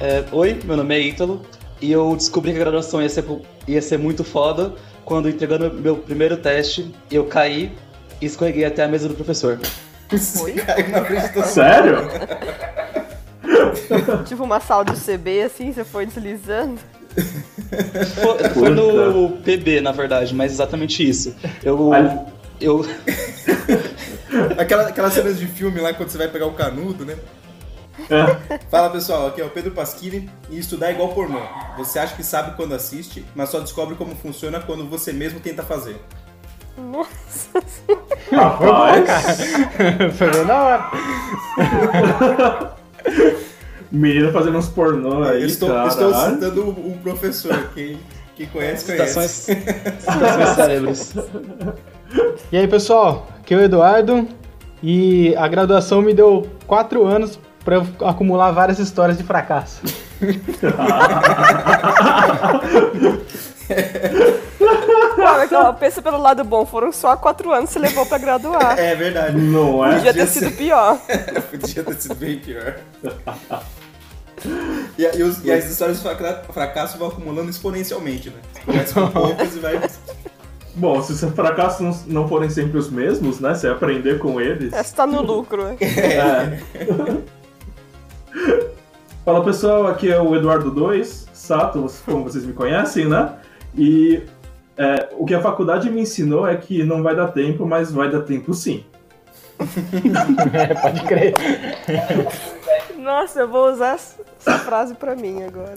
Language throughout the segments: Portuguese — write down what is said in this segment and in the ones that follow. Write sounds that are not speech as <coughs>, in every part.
É, oi, meu nome é Ítalo e eu descobri que a graduação ia ser, ia ser muito foda quando entregando meu primeiro teste eu caí e escorreguei até a mesa do professor. Foi? <laughs> Sério? <laughs> tipo uma sala do CB, assim, você foi deslizando? Foi, foi no PB, na verdade, mas exatamente isso. Eu. Eu. Aquela, aquelas cenas de filme lá quando você vai pegar o canudo, né? <laughs> Fala pessoal, aqui é o Pedro Pasquini e estudar é igual pornô. Você acha que sabe quando assiste, mas só descobre como funciona quando você mesmo tenta fazer. Nossa Rapaz! Foi bem na hora. Menino fazendo uns pornô aí, estou, cara. estou citando um professor, quem, quem conhece, Citações, citações cérebros. E aí, pessoal, aqui é o Eduardo e a graduação me deu quatro anos para eu acumular várias histórias de fracasso. <laughs> Cara, pensa pelo lado bom, foram só quatro anos que você levou pra graduar. É verdade. Não é? Podia ter sido pior. <laughs> Podia ter sido bem pior. E, e, os, e, as histórias de fracasso vão acumulando exponencialmente, né? Começa com poucas e vai. Bom, se os fracassos não, não forem sempre os mesmos, né? Você aprender com eles. É, você tá no lucro, né? É. <laughs> Fala pessoal, aqui é o Eduardo 2, Sato, como vocês me conhecem, né? E é, o que a faculdade me ensinou é que não vai dar tempo, mas vai dar tempo sim. <laughs> é, pode crer. Nossa, eu vou usar essa frase pra mim agora.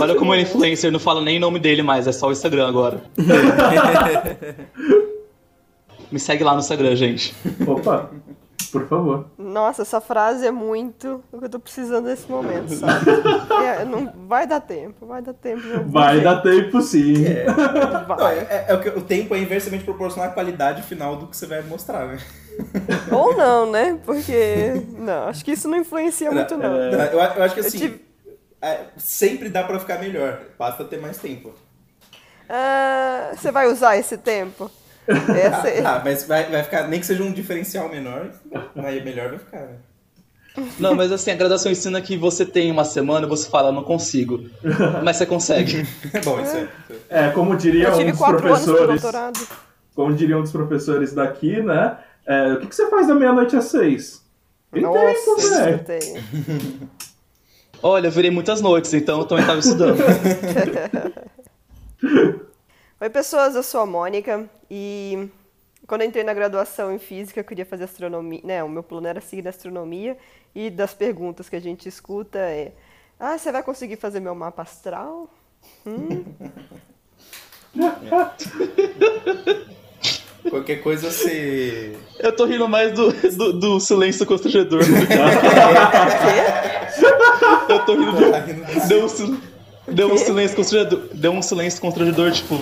Olha como o influencer não fala nem o nome dele mais, é só o Instagram agora. <laughs> Me segue lá no Instagram, gente. Opa, por favor. Nossa, essa frase é muito o que eu tô precisando nesse momento, sabe? <laughs> É, não, vai dar tempo, vai dar tempo. Vai dar tempo sim. É, não, é, é, o, que, o tempo é inversamente proporcional à qualidade final do que você vai mostrar, né? <laughs> Ou não, né? Porque. Não, acho que isso não influencia não, muito, não. Eu, eu, acho que assim. Tive... sempre dá pra ficar melhor, basta ter mais tempo. Uh, você vai usar esse tempo? Essa... ah, ah, mas vai, vai ficar, nem que seja um diferencial menor, mas melhor vai ficar, né? Não, mas assim, a graduação ensina que você tem uma semana e você fala, não consigo. Mas você consegue. <laughs> Bom, isso é. É, como diria um dos professores. Como diria um dos professores daqui, né? É, o que, que você faz da meia-noite às seis? Tem Nossa, tempo, né? Olha, eu virei muitas noites, então eu também estava estudando. <laughs> Oi, pessoas, eu sou a Mônica e quando eu entrei na graduação em física, eu queria fazer astronomia, né? O meu plano era seguir astronomia e das perguntas que a gente escuta é: "Ah, você vai conseguir fazer meu mapa astral?" Hum? <laughs> Qualquer coisa você. Eu tô rindo mais do, do, do silêncio constrangedor. <laughs> eu tô rindo do. Deu um, deu um silêncio constrangedor. Deu um silêncio constrangedor, tipo.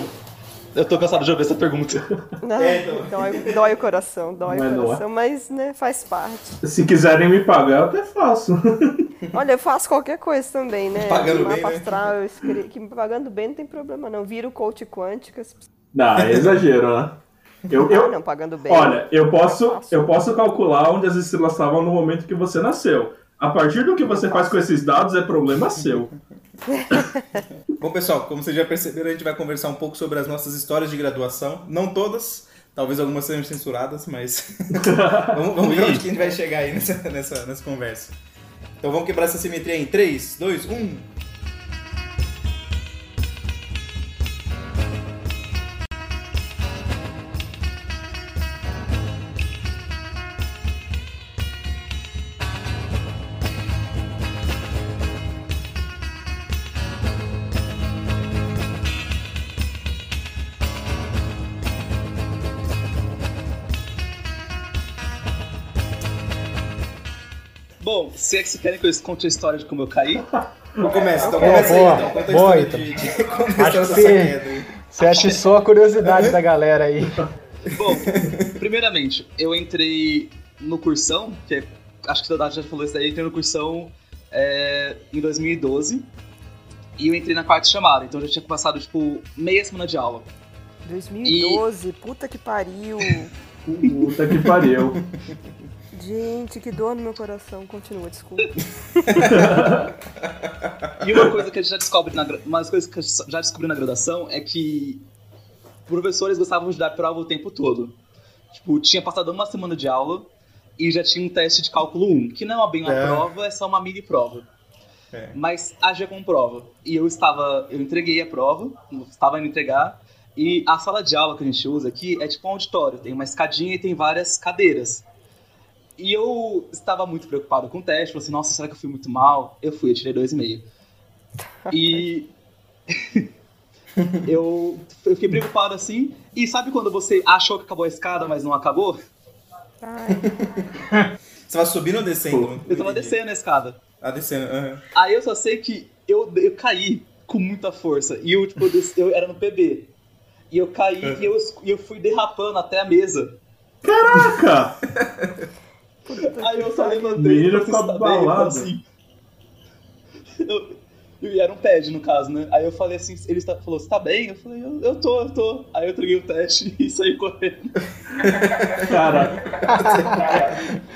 Eu tô cansado de ouvir essa pergunta. Não, é, então. dói, dói, o coração, dói mas o coração, mas né, faz parte. Se quiserem me pagar, eu até faço. <laughs> Olha, eu faço qualquer coisa também, né? Pagando bem, né? astral, eu escrevo, que pagando bem não tem problema não. Viro coach quântica. Não, é exagero, né? Eu, eu, ah, não, pagando bem. Olha, eu posso, eu posso calcular onde as estrelas estavam no momento que você nasceu. A partir do que você faz com esses dados é problema seu. <laughs> Bom, pessoal, como vocês já perceberam, a gente vai conversar um pouco sobre as nossas histórias de graduação. Não todas, talvez algumas sejam censuradas, mas <laughs> vamos, vamos ver onde que a gente vai chegar aí nessa, nessa, nessa conversa. Então vamos quebrar essa simetria em 3, 2, 1. Se é que vocês querem que eu conte a história de como eu caí. Começa, então começa aí, então. Conta a boa, história então. de, de a. Você atiçou a curiosidade da galera aí. Bom, primeiramente, eu entrei no cursão, que é, acho que o Dado já falou isso daí, eu entrei no cursão é, em 2012. E eu entrei na quarta chamada, então eu já tinha passado, tipo, meia semana de aula. 2012, e... puta que pariu. <laughs> Puta que pariu. Gente, que dor no meu coração. Continua, desculpa. <laughs> E uma coisa que a gente já descobre na, uma das coisas que a gente já descobriu na graduação é que professores gostavam de dar prova o tempo todo. Tipo, tinha passado uma semana de aula e já tinha um teste de cálculo 1, que não é bem uma É. prova, é só uma mini prova. É. Mas agia como prova. E eu estava, eu entreguei a prova, estava indo entregar, e a sala de aula que a gente usa aqui é tipo um auditório, tem uma escadinha e tem várias cadeiras. E eu estava muito preocupado com o teste, falei assim, nossa, será que eu fui muito mal? Eu fui, eu tirei 2,5. E <laughs> <laughs> eu, eu fiquei preocupado assim. E sabe quando você achou que acabou a escada, mas não acabou? Ai, <laughs> Você vai subindo ou descendo? Eu tava descendo a escada. Ah, descendo. aham. Aí eu só sei que eu, eu caí com muita força. E eu, tipo, eu, desci- eu era no PB. E eu caí e eu, e eu fui derrapando até a mesa. Caraca! Aí eu só levantei Menino pra ficou abalado. assim. Eu, e era um pad, no caso, né? Aí eu falei assim, ele está- falou, você tá bem? Eu falei, eu, eu tô, eu tô. Aí eu entreguei o teste <laughs> e saí correndo. Cara,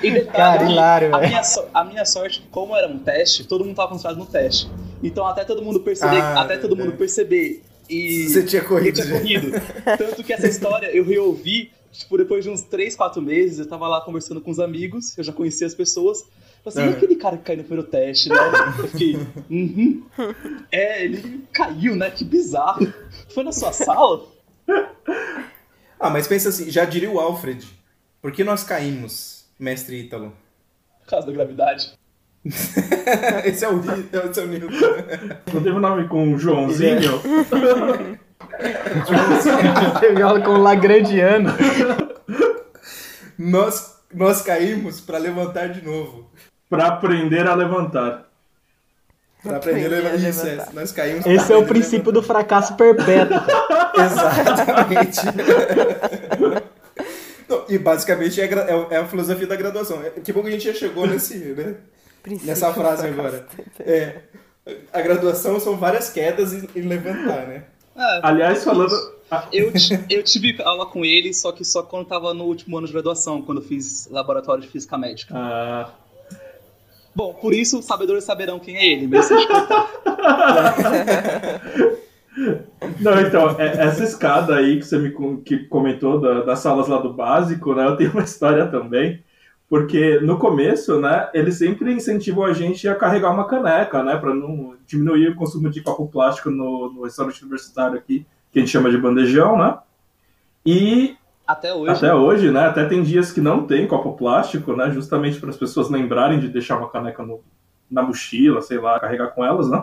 E detalhe, Cara, hilário, a velho. minha, so- a minha sorte, como era um teste, todo mundo tava concentrado no teste. Então até todo mundo perceber, Ah, até todo mundo é. perceber e Você tinha eu corrido. tinha corrido. Tanto que essa história eu reouvi, tipo, depois de uns 3, 4 meses, eu tava lá conversando com os amigos, eu já conhecia as pessoas. Eu falei assim, É. e aquele cara que caiu no primeiro teste, né? Eu fiquei, uhum. É, ele caiu, né? Que bizarro. Foi na sua sala? Ah, mas pensa assim, já diria o Alfred. Por que nós caímos, mestre Ítalo? Por causa da gravidade. <laughs> esse é o, esse é o Newton. não teve nome com Joãozinho? <laughs> <laughs> Teve aula com o Lagrangiano. nós, nós caímos pra levantar de novo. Pra aprender a levantar. Pra aprender a levantar. Isso, é, nós caímos Esse é o princípio do fracasso perpétuo. <laughs> Exatamente. Não, e basicamente é, é é a filosofia da graduação. É- Que bom que a gente já chegou nesse, né, nessa frase agora. É, a graduação são várias quedas e, e levantar, né? É, Aliás, falando. ah, Eu, eu tive aula com ele, só que só quando tava no último ano de graduação, quando eu fiz laboratório de física médica. ah, Bom, por isso, os sabedores saberão quem é ele, mesmo. <laughs> Não, então, é- essa escada aí que você me que comentou da- das salas lá do básico, né? Eu tenho uma história também, porque no começo, né, eles sempre incentivam a gente a carregar uma caneca, né, para não diminuir o consumo de copo plástico no, no restaurante universitário aqui, que a gente chama de bandejão, né? E Até hoje. até hoje, né, até tem dias que não tem copo plástico, né, justamente para as pessoas lembrarem de deixar uma caneca no- na mochila, sei lá, carregar com elas, né?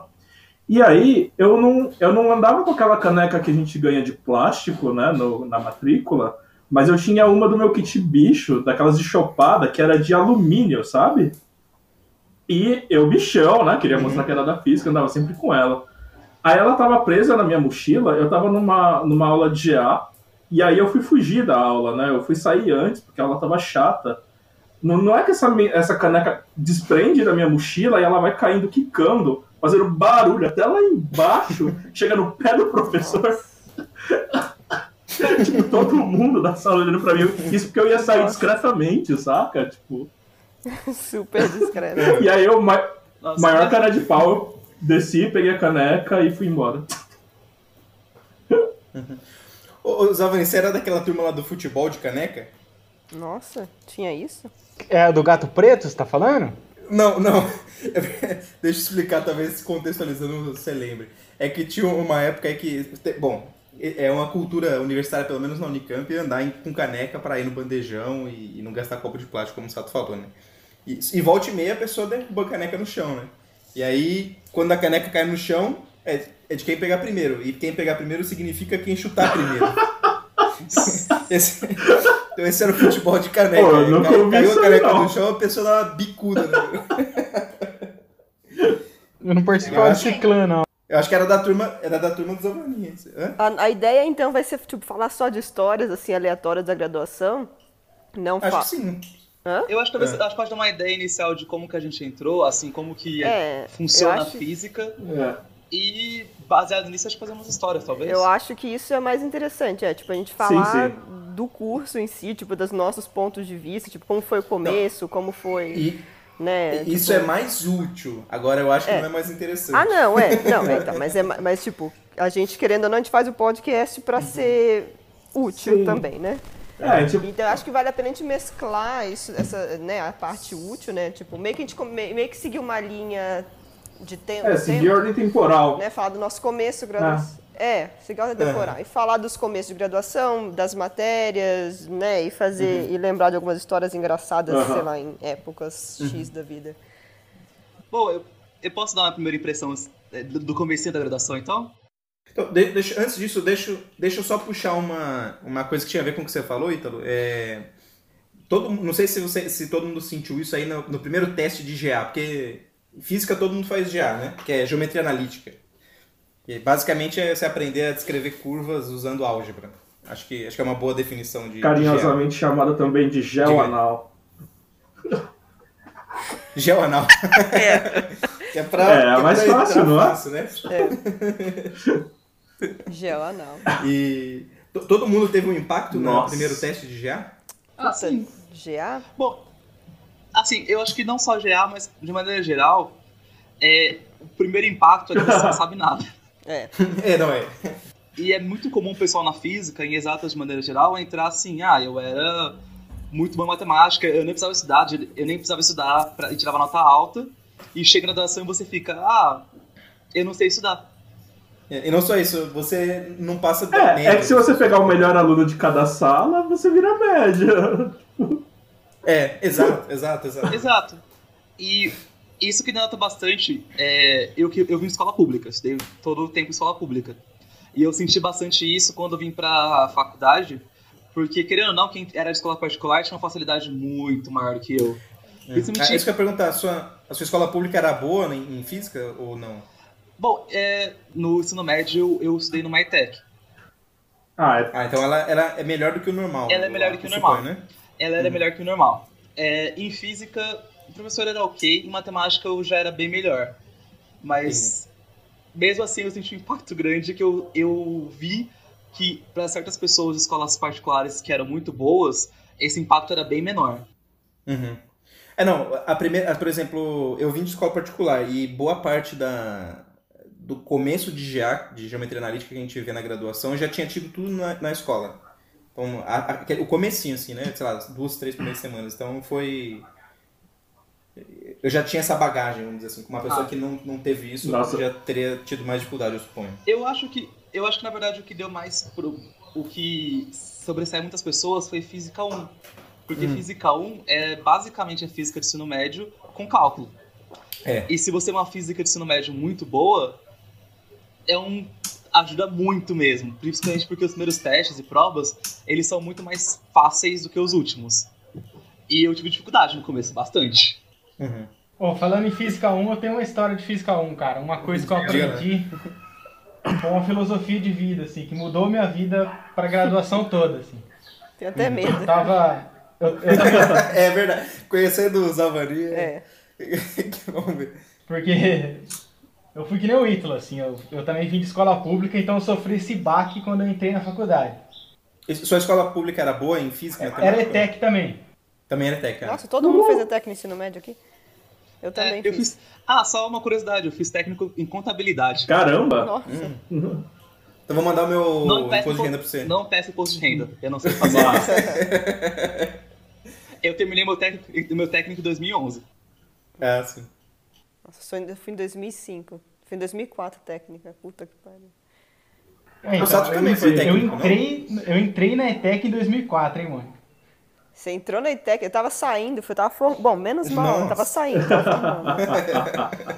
E aí, eu não, eu não andava com aquela caneca que a gente ganha de plástico, né, no- na matrícula, mas eu tinha uma do meu kit bicho, daquelas de chopada, que era de alumínio, sabe? E eu, bichão, né, queria mostrar que era da física, andava sempre com ela. Aí ela tava presa na minha mochila, eu tava numa, numa aula de GA, e aí eu fui fugir da aula, né, eu fui sair antes, porque a aula tava chata. Não, não é que essa, essa caneca desprende da minha mochila e ela vai caindo, quicando, fazendo barulho até lá embaixo, <laughs> chega no pé do professor. Tipo, todo mundo da sala olhando pra mim. Isso porque eu ia sair discretamente, saca? Tipo, <laughs> Super discreto. e aí eu, ma- Nossa, maior mas- cara de pau, eu desci, peguei a caneca e fui embora. Ô, ô Zavani, você era daquela turma lá do futebol de caneca? Nossa, tinha isso? É do gato preto, você tá falando? Não, não. <laughs> Deixa eu explicar, talvez contextualizando você lembre. É que tinha uma época que. Bom, é uma cultura universitária, pelo menos na Unicamp, andar em- com caneca para ir no bandejão e, e não gastar copo de plástico, como o Sato falou, né? E, e volta e meia a pessoa derruba a caneca no chão, né? E aí, quando a caneca cai no chão, é, é de quem pegar primeiro. E quem pegar primeiro significa quem chutar primeiro. <laughs> Esse- então esse era o futebol de caneca. Pô, Caiu isso a caneca não. no chão, a pessoa dá uma bicuda, né? Eu não participava desse clã, não. Eu acho que era da turma, era da turma dos Alvaninhos. Hã? A, a ideia então vai ser tipo falar só de histórias assim aleatórias da graduação. Não Acho fa... que sim. Hã? Eu acho que talvez É. acho que pode dar uma ideia inicial de como que a gente entrou, assim, como que É, funciona eu a acho- física. É. E baseado nisso, acho que fazer umas histórias, talvez. Eu acho que isso é mais interessante, é tipo a gente falar do curso em si, tipo, dos nossos pontos de vista, tipo, como foi o começo, como foi. E né? isso tipo... é mais útil. Agora eu acho que É. não é mais interessante. Ah, não, é. <laughs> Não, é, então, mas é ma- mas tipo, a gente querendo ou não, a gente faz o podcast pra ser útil Sim. também, né? É, tipo, Então eu acho que vale a pena a gente mesclar isso, essa, né, a parte útil, né? Tipo, meio que a gente meio que seguir uma linha de tempo, é, seguir a ordem temporal. né? Falar do nosso começo, graduação. É, seguir a ordem temporal. E falar dos começos de graduação, das matérias, né? E fazer. E lembrar de algumas histórias engraçadas, Aham. sei lá, em épocas X da vida. Bom, eu, eu posso dar uma primeira impressão é, do, do comecinho da graduação, então? Então, de- deixa- antes disso, deixa, deixa eu só puxar uma, uma coisa que tinha a ver com o que você falou, Ítalo. É, todo, não sei se, você, se todo mundo sentiu isso aí no, no primeiro teste de GA, porque física todo mundo faz GA, né? Que é geometria analítica. E basicamente é você aprender a descrever curvas usando álgebra. Acho que, acho que é uma boa definição de, de. Carinhosamente chamada também de gel Diga. anal. Geoanal. <laughs> que é pra, É, é mais pra fácil, não é? fácil, né? <laughs> Gel anal. E to- todo mundo teve um impacto no Nossa. primeiro teste de GA? Ah, sim. GA? Bom, assim, eu acho que não só GA, mas de maneira geral, é, o primeiro impacto é que você não sabe nada. É. <laughs> É, não é. E é muito comum o pessoal na física, em exatas de maneira geral, entrar assim, ah, eu era muito bom em matemática, eu nem precisava estudar, eu nem precisava estudar pra, e tirava nota alta, e chega na graduação e você fica, ah, eu não sei estudar. E não só isso, você não passa da É, é que se você pegar o melhor aluno de cada sala, você vira média. É, exato, exato, exato. Exato. E isso que denota bastante, é, eu, eu vim em escola pública, estudei todo o tempo em escola pública. E eu senti bastante isso quando eu vim pra faculdade, porque, querendo ou não, quem era de escola particular tinha uma facilidade muito maior do que eu. É. Principalmente- Ah, isso que eu ia perguntar, a sua, a sua escola pública era boa em, em física ou não? Bom, é, no ensino médio eu, eu estudei no MyTech. Ah, é. Ah, então ela, ela é melhor do que o normal. Ela é melhor do que o normal. suponho, né? Ela era melhor que o normal. É, em física, o professor era ok, em matemática eu já era bem melhor. Mas, mesmo assim, eu senti um impacto grande que eu, eu vi que, para certas pessoas de escolas particulares que eram muito boas, esse impacto era bem menor. Uhum. É, não, a primeira, por exemplo, eu vim de escola particular e boa parte da, do começo de GA, de geometria analítica que a gente vê na graduação, eu já tinha tido tudo na, na escola. Então, a- a- o comecinho, assim, né? Sei lá, as duas, três primeiras semanas. Então, foi... Eu já tinha essa bagagem, vamos dizer assim. Com uma pessoa Ah. que não, não teve isso, Nossa. já teria tido mais dificuldade, eu suponho. Eu acho que, eu acho que na verdade, o que deu mais pro. O que sobressai muitas pessoas foi Física 1. Porque Hum. Física 1 é basicamente a física de ensino médio com cálculo. É. E se você é uma física de ensino médio muito boa, é um ajuda muito mesmo, principalmente porque os primeiros testes e provas, eles são muito mais fáceis do que os últimos. E eu tive dificuldade no começo, bastante. Uhum. Ô, falando em Física 1, eu tenho uma história de Física 1, cara. Uma coisa que eu né? aprendi com uma filosofia de vida, assim, que mudou minha vida pra graduação toda, assim. Tenho até Uhum. medo. Eu tava... Eu, eu tava <laughs> É verdade. Conhecendo o Zavari... É. <laughs> Vamos ver. porque eu fui que nem o Ítalo, assim. Eu, eu também vim de escola pública, então eu sofri esse baque quando eu entrei na faculdade. E Sua escola pública era boa em física e Era? ETEC também. Também era ETEC, cara. Nossa, todo mundo fez até que no ensino médio aqui? Eu também É, eu fiz. fiz. Ah, só uma curiosidade, eu fiz técnico em contabilidade. Caramba! Nossa. Então vou mandar o meu Não imposto de renda pra você. não peço imposto de renda, eu não sei <laughs> fazer. <laughs> eu terminei meu técnico, meu técnico em 2011. É, sim. Nossa, sou em- fui em 2005. Fui em 2004 técnica. Puta que pariu. É, O Sato eu, também foi entrei- eu técnico, entrei, eu entrei na ETEC em 2004, hein, mano? Você entrou na ITEC, eu tava saindo, eu tava form... Bom, menos mal, eu Nossa. tava saindo, tava formando.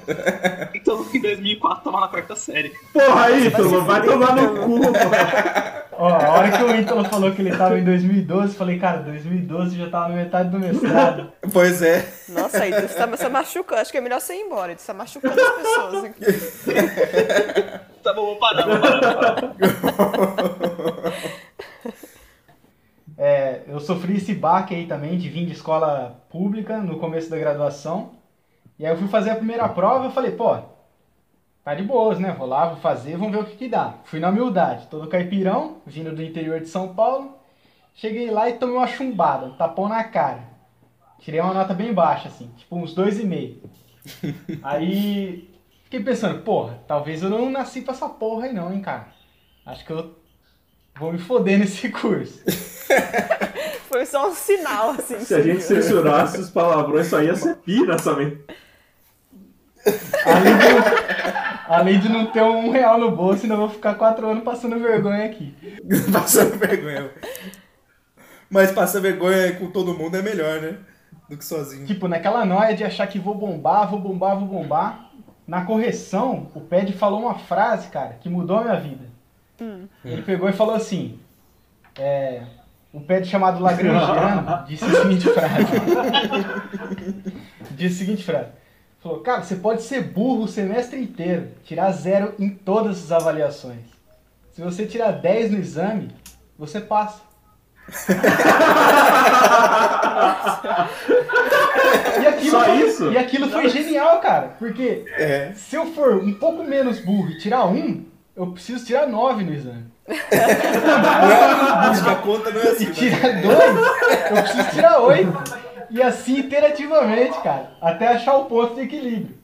<laughs> Então, em 2004, tava na quarta série. Porra, Ítalo, vai fuder, tomar no Ítalo. cu, mano. <laughs> Ó, a hora que o Ítalo falou que ele tava em 2012, eu falei, cara, 2012 já tava na metade do mestrado. <laughs> Pois é. Nossa, aí você tá, você machucando. Acho que é melhor você ir embora. Você tá machucando as pessoas aqui. Tá bom, vou parar, vou parar. Vou parar. É, eu sofri esse baque aí também de vir de escola pública no começo da graduação. E aí eu fui fazer a primeira prova e falei, pô, tá de boas, né? Vou lá, vou fazer, vamos ver o que que dá. Fui na humildade, todo caipirão, vindo do interior de São Paulo. Cheguei lá e tomei uma chumbada, um tapão na cara. Tirei uma nota bem baixa, assim, tipo uns dois e meio. <laughs> Aí fiquei pensando, porra, talvez eu não nasci pra essa porra aí não, hein, cara. Acho que eu vou me foder nesse curso. <laughs> <laughs> Foi só um sinal, assim. Se a gente censurasse os palavrões, só ia ser pira também. Além de, além de não ter um real no bolso, ainda vou ficar quatro anos passando vergonha aqui. <laughs> Passando vergonha. Mas passar vergonha com todo mundo é melhor, né? Do que sozinho. Tipo, naquela noia de achar que vou bombar, vou bombar, vou bombar. Na correção, o Ped falou uma frase, cara, que mudou a minha vida. Ele pegou e falou assim: é, um Ped chamado Lagrangiano <laughs> disse a seguinte frase. disse a seguinte frase. Falou, cara, você pode ser burro o semestre inteiro, tirar zero em todas as avaliações. Se você tirar 10 no exame, você passa. <laughs> E aquilo, Só foi, isso? E aquilo foi genial, cara. Porque É. se eu for um pouco menos burro e tirar um, eu preciso tirar nove no exame. Acho que a conta não é assim. Se mas- tirar dois, eu preciso tirar oito. E assim interativamente, cara. Até achar o ponto de equilíbrio.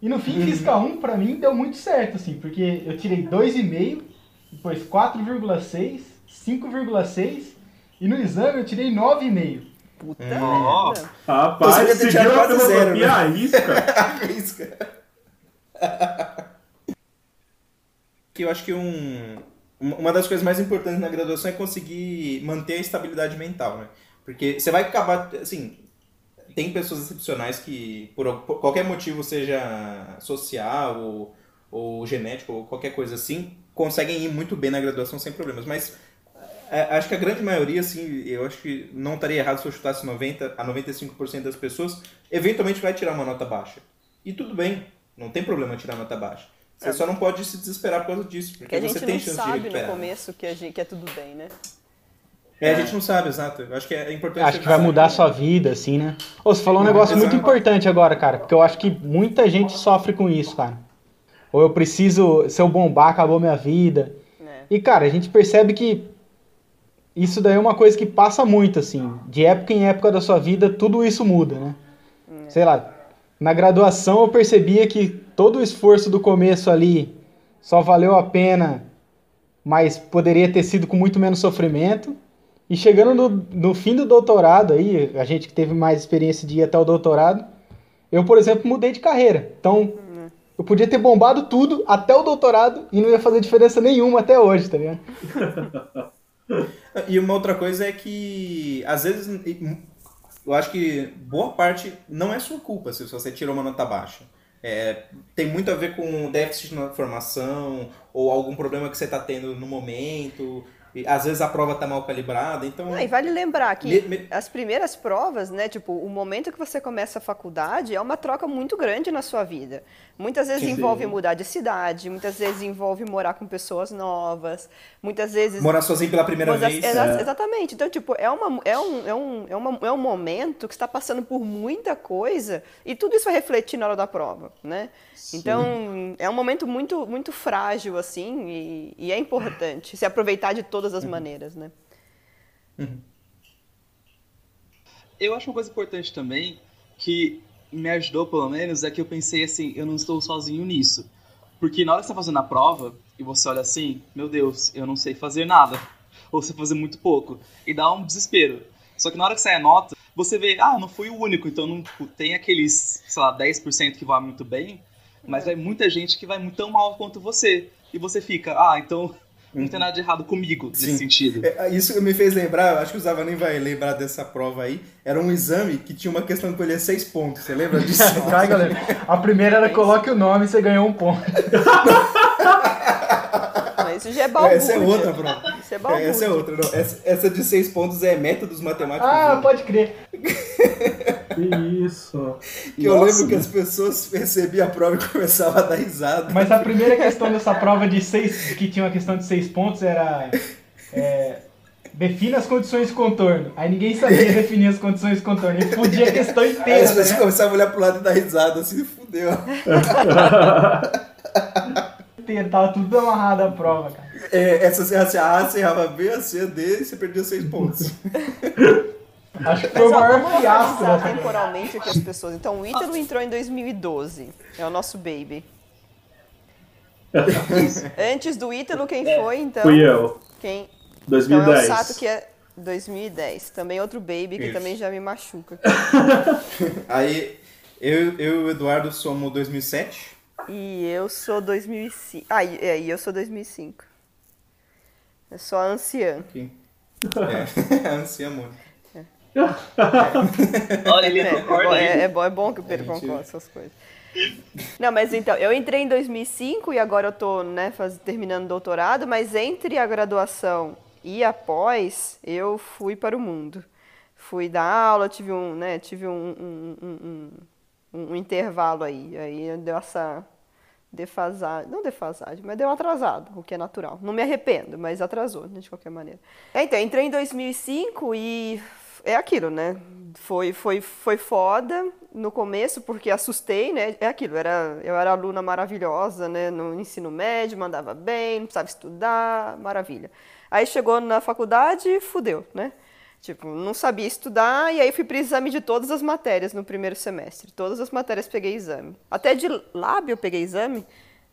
E no fim, física 1, pra mim, deu muito certo, assim. Porque eu tirei 2,5, depois 4,6, 5,6. E no exame eu tirei 9,5. Puta Ó. merda. Rapaz, Você ter seguiu tirado a filosofia né? à risca. <laughs> Que eu acho que um, uma das coisas mais importantes na graduação é conseguir manter a estabilidade mental, né? Porque você vai acabar, assim, tem pessoas excepcionais que, por, por qualquer motivo, seja social ou, ou genético ou qualquer coisa assim, conseguem ir muito bem na graduação sem problemas. Mas é, acho que a grande maioria, assim, eu acho que não estaria errado se eu chutasse 90 a 95% das pessoas, eventualmente vai tirar uma nota baixa. E tudo bem, não tem problema tirar nota baixa. Você só não pode se desesperar por causa disso, porque Porque a você gente tem não chance de sabe no recuperar. começo que, a gente, que é tudo bem, né? É, a gente não sabe, exato. Eu acho que é importante. Acho que vai mudar a sua vida, assim, né? Ô, você falou um negócio muito exato. importante agora, cara, porque eu acho que muita gente sofre com isso, cara. Ou eu preciso, se eu bombar, acabou minha vida. É. E, cara, a gente percebe que isso daí é uma coisa que passa muito, assim. De época em época da sua vida, tudo isso muda, né? Sei lá, na graduação eu percebia que todo o esforço do começo ali só valeu a pena, mas poderia ter sido com muito menos sofrimento. E chegando no, no fim do doutorado aí, a gente que teve mais experiência de ir até o doutorado, eu, por exemplo, mudei de carreira. Então, eu podia ter bombado tudo até o doutorado e não ia fazer diferença nenhuma até hoje, tá ligado? <laughs> E uma outra coisa é que, às vezes, eu acho que boa parte não é sua culpa se você tirou uma nota baixa. É, tem muito a ver com déficit na formação ou algum problema que você está tendo no momento. E, às vezes a prova está mal calibrada, então. Ah, e vale lembrar que Me- me- as primeiras provas, né, tipo, o momento que você começa a faculdade é uma troca muito grande na sua vida. Muitas vezes Sim. envolve mudar de cidade, muitas vezes envolve morar com pessoas novas, muitas vezes Morar sozinho pela primeira Mas, vez. exa- Exatamente. Então, tipo, é, uma, é, um, é, um, é, uma, é um momento que está passando por muita coisa e tudo isso vai refletir na hora da prova, né? Então, é um momento muito, muito frágil, assim, e, e é importante se aproveitar de todas as maneiras, né? Eu acho uma coisa importante também, que me ajudou pelo menos, é que eu pensei assim, eu não estou sozinho nisso. Porque na hora que você está fazendo a prova, e você olha assim, meu Deus, eu não sei fazer nada. <laughs> Ou sei fazer muito pouco. E dá um desespero. Só que na hora que sai a nota, você vê, ah, não fui o único, então não, tipo, tem aqueles, sei lá, 10% que vai muito bem, mas vai muita gente que vai tão mal quanto você. E você fica, ah, então não tem nada de errado comigo nesse Sim. sentido. É, Isso me fez lembrar, eu acho que o Zavanin vai lembrar dessa prova aí. Era um exame que tinha uma questão que colher seis pontos. Você lembra disso? <laughs> Vai, galera. A primeira era coloque o nome e você ganhou um ponto. <laughs> Isso já é balbúrdia. Essa é outra prova. Isso é É, balbúrdia. essa é outra. Não. Essa, essa de seis pontos é métodos matemáticos. Ah, né? pode crer. <laughs> Que isso. Que eu Nossa, lembro que as pessoas recebiam a prova e começavam a dar risada. Mas a primeira <laughs> questão dessa prova de seis, que tinha uma questão de seis pontos era é, defina as condições de contorno. Aí ninguém sabia <laughs> definir as condições de contorno. E fudia a questão Aí inteira, as pessoas né? começavam a olhar pro lado e dar risada, assim, fudeu. Inteira, Tava tudo amarrado à prova, cara. É, essa você erra A, você errava B, a C, D, e você perdeu seis pontos. <laughs> Acho que foi o maior vamos fiasco dessa temporalmente aqui as pessoas. Então, o Ítalo entrou em 2012. É o nosso baby. <laughs> Antes do Ítalo, quem foi, então? Fui eu. Quem? Então é o 2010. Sato que é 2010. Também outro baby que Isso. também já me machuca. <laughs> Aí, eu, eu e o Eduardo somos 2007. E eu sou 2005. Ah, e é, e eu sou 2005. Eu sou a anciã. Aqui. É, a <laughs> anciã Mônica. Olha, ele É, é, concorda é, é bom, é bom que o Pedro concorda essas coisas. Não, mas então, eu entrei em 2005 e agora eu tô, né, faz, terminando doutorado, mas entre a graduação e após, eu fui para o mundo. Fui dar aula, tive um, né, tive um, um, um, um- um intervalo aí, aí deu essa defasagem, não defasagem, mas deu atrasado, o que é natural. Não me arrependo, mas atrasou, né, de qualquer maneira. É, então, entrei em 2005 e é aquilo, né? Foi, foi, foi foda no começo, porque assustei, né? É aquilo, era, eu era aluna maravilhosa, né? No ensino médio, mandava bem, não precisava estudar, maravilha. Aí chegou na faculdade, fudeu, né? Tipo, não sabia estudar e aí fui para exame de todas as matérias no primeiro semestre. Todas as matérias peguei exame. Até de lábio eu peguei exame?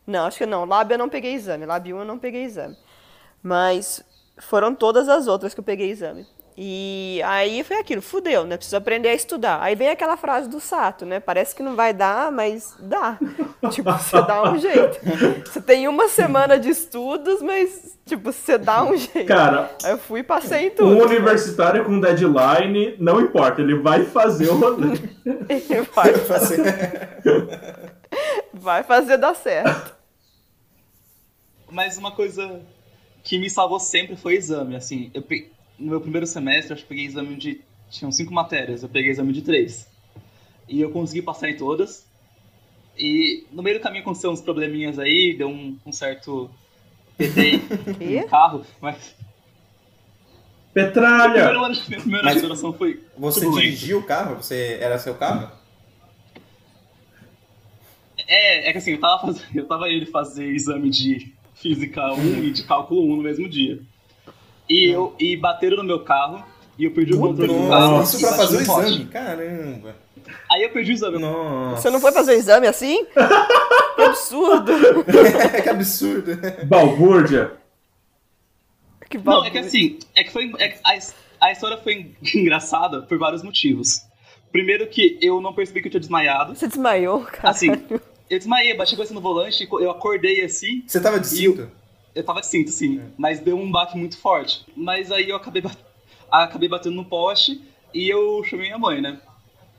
Não, acho que não. Lábio eu não peguei exame. Lábio 1 eu não peguei exame. Mas foram todas as outras que eu peguei exame. E aí foi aquilo, fudeu, né? Preciso aprender a estudar. Aí vem aquela frase do Sato, né? Parece que não vai dar, mas dá. <laughs> tipo, você dá um jeito. Você tem uma semana de estudos, mas, tipo, você dá um jeito. Cara, Aí eu fui e passei em tudo. um universitário com deadline, não importa, ele vai fazer o rolê. vai, <laughs> Fazer- vai fazer dar certo. Mas uma coisa que me salvou sempre foi exame. Assim, eu pe- no meu primeiro semestre, acho que peguei exame de. Tinham cinco matérias, eu peguei exame de três. E eu consegui passar em todas. E no meio do caminho aconteceu uns probleminhas aí, deu um, um certo PT <laughs> no carro, mas. <laughs> Meu primeiro Petralha! ano, geração foi. Você dirigiu o carro? Você era seu carro? É, é que assim, eu tava, fazendo, eu tava indo fazer exame de física 1 e de cálculo 1 no mesmo dia. E, eu, e bateram no meu carro e eu perdi o controle do carro. Nossa, isso pra fazer o no poste. exame? Caramba. Aí eu perdi o exame. Nossa. Você não foi fazer o exame assim? <laughs> Que absurdo! <laughs> que absurdo. Balbúrdia. Que Não, é que assim, é que foi. é que a, a história foi <laughs> engraçada por vários motivos. Primeiro que eu não percebi que eu tinha desmaiado. Você desmaiou, cara? Assim, eu desmaiei, bati cabeça no volante, eu acordei assim, Você tava de cinto? Eu tava de cinto, sim, mas deu um baque muito forte. Mas aí eu acabei, bat- acabei batendo no poste e eu chamei minha mãe, né?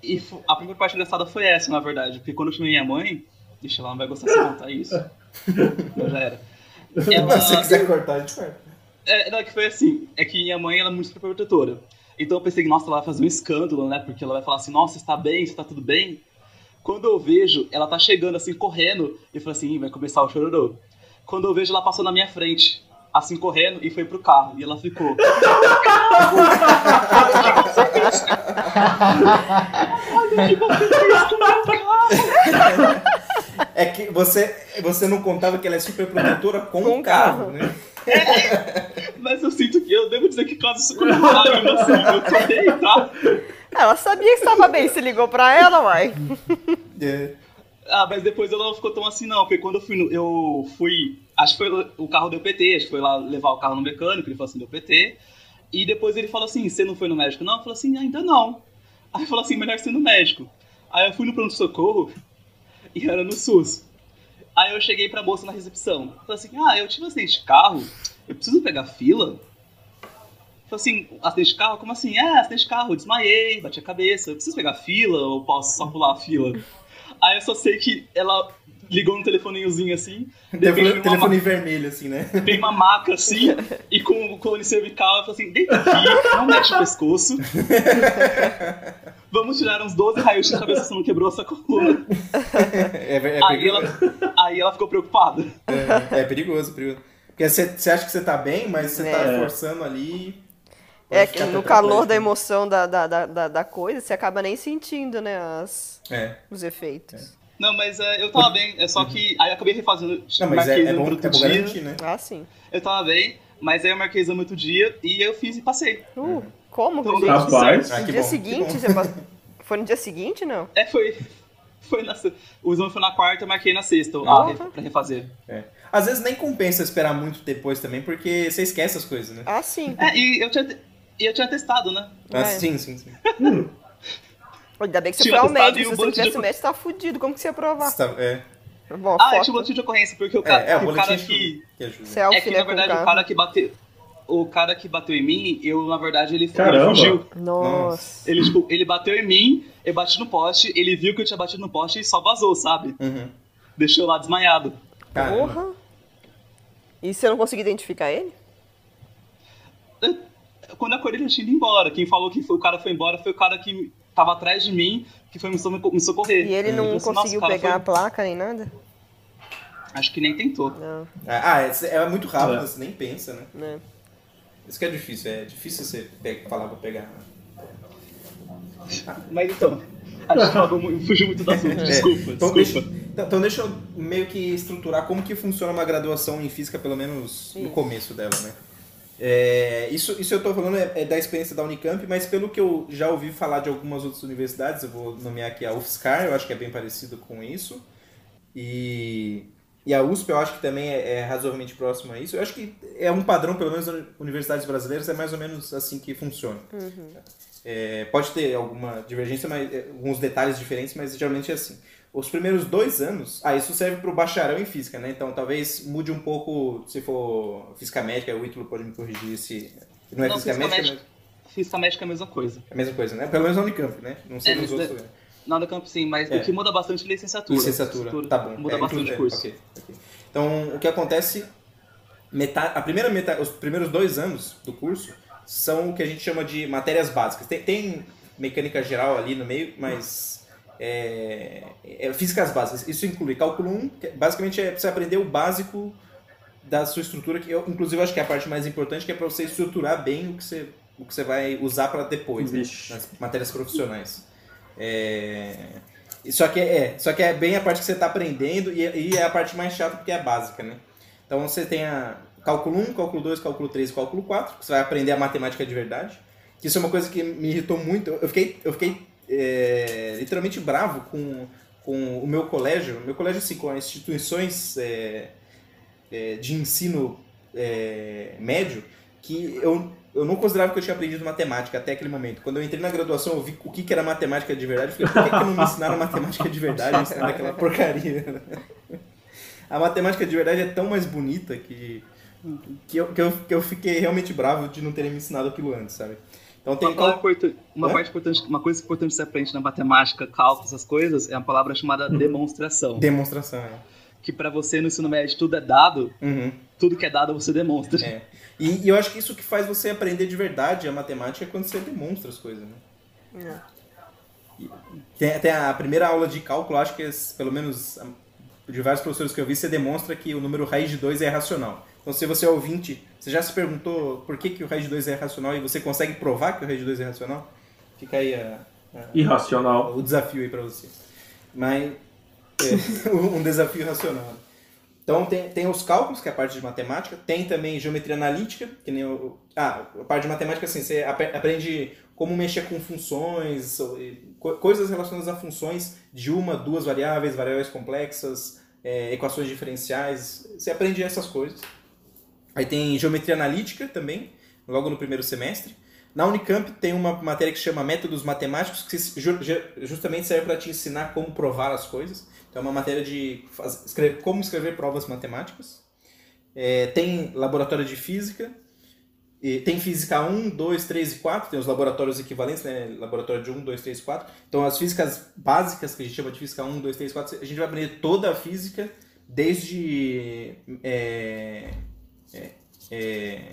E a primeira parte engraçada foi essa, na verdade, porque quando eu chamei minha mãe, deixa ela não vai gostar de contar isso. <laughs> Não, já era. Ela, Se você quiser cortar, a gente corta. é, não, é que foi assim, é que minha mãe ela é muito super protetora. Então eu pensei que, nossa, ela vai fazer um escândalo, né? Porque ela vai falar assim, nossa, você está bem, você está tudo bem? Quando eu vejo, ela tá chegando assim, correndo, e eu falei assim, "Ih, vai começar o chororô. Quando eu vejo, ela passou na minha frente, assim, correndo, e foi pro carro. E ela ficou. Olha o que você fez com o meu carro! É que você, você não contava que ela é super protetora com, Com o carro, carro. né? Mas eu sinto que eu devo dizer que quase super lágrima, assim, eu chorei, tá? Ela sabia que estava bem, se ligou pra ela, uai. É. Ah, mas depois ela não ficou tão assim, não. Porque quando eu fui, no- eu fui. Acho que foi o carro deu PT, acho que foi lá levar o carro no mecânico, ele falou assim, deu PT. E depois ele falou assim: você não foi no médico? Não? Eu falei assim: ainda não. Aí falou assim: melhor ser no médico. Aí eu fui no pronto-socorro e era no SUS. Aí eu cheguei pra moça na recepção. Falei assim: ah, eu tive um acidente de carro, eu preciso pegar fila? Falei assim: acidente de carro? Como assim? É, acidente de carro, eu desmaiei, bati a cabeça, eu preciso pegar fila ou posso só pular a fila? Aí eu só sei que ela ligou no telefoninhozinho assim, Telefone, telefone vermelho, assim, né? <laughs> veio uma maca assim, e com o cone cervical, eu falei assim, deita aqui, não mexe o pescoço. <laughs> Vamos tirar uns 12 raios de cabeça se não quebrou essa coluna. <laughs> É, é, Aí ela, aí ela ficou preocupada. É, é perigoso, perigoso. Porque você, acha que você tá bem, mas você tá É. forçando ali. É que no calor da tetraplégico. emoção da, da, da, da- coisa, você acaba nem sentindo, né, as, É. os efeitos. Não, mas é, eu tava bem, é só que aí eu acabei refazendo. Não, mas é, marquei é bom, pro é outro bom dia, garantir, né? Ah, sim. Eu tava bem, mas aí eu marquei exame outro dia e eu fiz e passei. Uh, como? Então, gente? Rapaz. Ah, no dia bom, seguinte, você pa- Foi no dia seguinte, não? É, foi. Foi na, o exame foi na quarta, eu marquei na sexta, Ah. pra refazer. É. Às vezes nem compensa esperar muito depois também, porque você esquece as coisas, né? Ah, sim. É, e eu tinha, e eu tinha testado, né? Ah, É. sim, sim, sim. Ainda bem que você Tinha foi ao médico. Se um você tivesse de- o médico, você tava fudido. Como que você ia provar? Você tá- é. Bom, Ah, foto. eu tinha um boletim de ocorrência, porque o cara, É, é, o o cara que. que É que, na verdade, o cara que bateu. O cara que bateu em mim, eu, na verdade, ele, Caramba. fugiu. Nossa. Ele, tipo, ele bateu em mim, eu bati no poste, ele viu que eu tinha batido no poste e só vazou, sabe? Uhum. Deixou lá desmaiado. Caramba. Porra. E você não conseguiu identificar ele? Eu- Quando acordei, ele tinha ido embora. Quem falou que foi- o cara foi embora foi o cara que tava atrás de mim, que foi me so- me socorrer. E ele não falei assim, "Nossa, conseguiu pegar a foi- placa nem nada? Acho que nem tentou. Não, Ah, é, é muito rápido, É. você nem pensa, né? né? Isso que é difícil, é difícil você pe- falar pra pegar. Mas então, a gente <laughs> falou fugiu muito do assunto, É, desculpa, então, desculpa. deixa, então, então deixa eu meio que estruturar como que funciona uma graduação em física, pelo menos no começo dela, né? É, isso, isso eu tô falando é, é da experiência da Unicamp, mas pelo que eu já ouvi falar de algumas outras universidades, eu vou nomear aqui a UFSCar, eu acho que é bem parecido com isso. E, e a USP eu acho que também é, é razoavelmente próximo a isso. Eu acho que é um padrão, pelo menos nas universidades brasileiras, é mais ou menos assim que funciona. É, pode ter alguma divergência, mas, é, alguns detalhes diferentes, mas geralmente é assim. Os primeiros dois anos, ah, isso serve para o bacharel em física, né? Então talvez mude um pouco se for física médica, o Ítalo pode me corrigir se não é Não, física, física médica, médica- Física médica é a mesma coisa. mas é a mesma coisa, né? Pelo menos na Unicamp, né? Não sei É, nos mas outros é- lugares. Não, da campo sim, mas É. o que muda bastante é licenciatura. Licenciatura, tá bom. Muda É, bastante o é, curso. ok, ok. Então, o que acontece, metade, a primeira metade, os primeiros dois anos do curso são o que a gente chama de matérias básicas. Tem, tem mecânica geral ali no meio, mas é, é físicas básicas. Isso inclui cálculo 1, que basicamente é pra você aprender o básico da sua estrutura, que eu, inclusive, acho que é a parte mais importante, que é para você estruturar bem o que você, o que você vai usar para depois, né? Nas matérias profissionais. É... Só que é, só que é bem a parte que você está aprendendo e, e é a parte mais chata porque é a básica, né? Então você tem a cálculo 1, cálculo 2, cálculo 3 e cálculo 4, que você vai aprender a matemática de verdade. Que isso é uma coisa que me irritou muito. Eu fiquei, eu fiquei é, literalmente bravo com, com o meu colégio, meu colégio assim, com as instituições é, é, de ensino é, médio, que eu, eu não considerava que eu tinha aprendido matemática até aquele momento. Quando eu entrei na graduação, eu vi o que, que era matemática de verdade. Falei, por que, que não me ensinaram matemática de verdade? Ensinaram aquela porcaria. <laughs> A matemática de verdade é tão mais bonita que, que, eu, que, eu, que eu fiquei realmente bravo de não terem me ensinado aquilo antes, sabe? Então tem Uma, uma parte importante, uma coisa importante que você aprende na matemática, cálculo, essas coisas, é uma palavra chamada demonstração. demonstração. né? Que pra você no ensino médio tudo é dado, Uhum. tudo que é dado você demonstra. É. E, e eu acho que isso que faz você aprender de verdade a matemática é quando você demonstra as coisas, né? Tem, tem a primeira aula de cálculo, acho que é, pelo menos de vários professores que eu vi, você demonstra que o número raiz de 2 é racional. Então se você é ouvinte, você já se perguntou por que, que o raiz de 2 é racional e você consegue provar que o raiz de 2 é racional? Fica aí a- a- Irracional. o desafio aí pra você. Mas é, <laughs> um desafio racional. Então tem, tem os cálculos, que é a parte de matemática, tem também geometria analítica, que nem o. Ah, a parte de matemática, assim, você aprende como mexer com funções, coisas relacionadas a funções de uma, duas variáveis, variáveis complexas, é, equações diferenciais. Você aprende essas coisas. Aí tem geometria analítica também, logo no primeiro semestre. Na Unicamp tem uma matéria que chama Métodos Matemáticos, que ju- ju- justamente serve para te ensinar como provar as coisas. Então é uma matéria de faz- escrever- como escrever provas matemáticas. É, tem laboratório de física. E tem física 1, 2, 3 e 4, tem os laboratórios equivalentes, né? Laboratório de 1, 2, 3 e 4. Então as físicas básicas, que a gente chama de física 1, 2, 3 e 4, a gente vai aprender toda a física, desde é, é, é,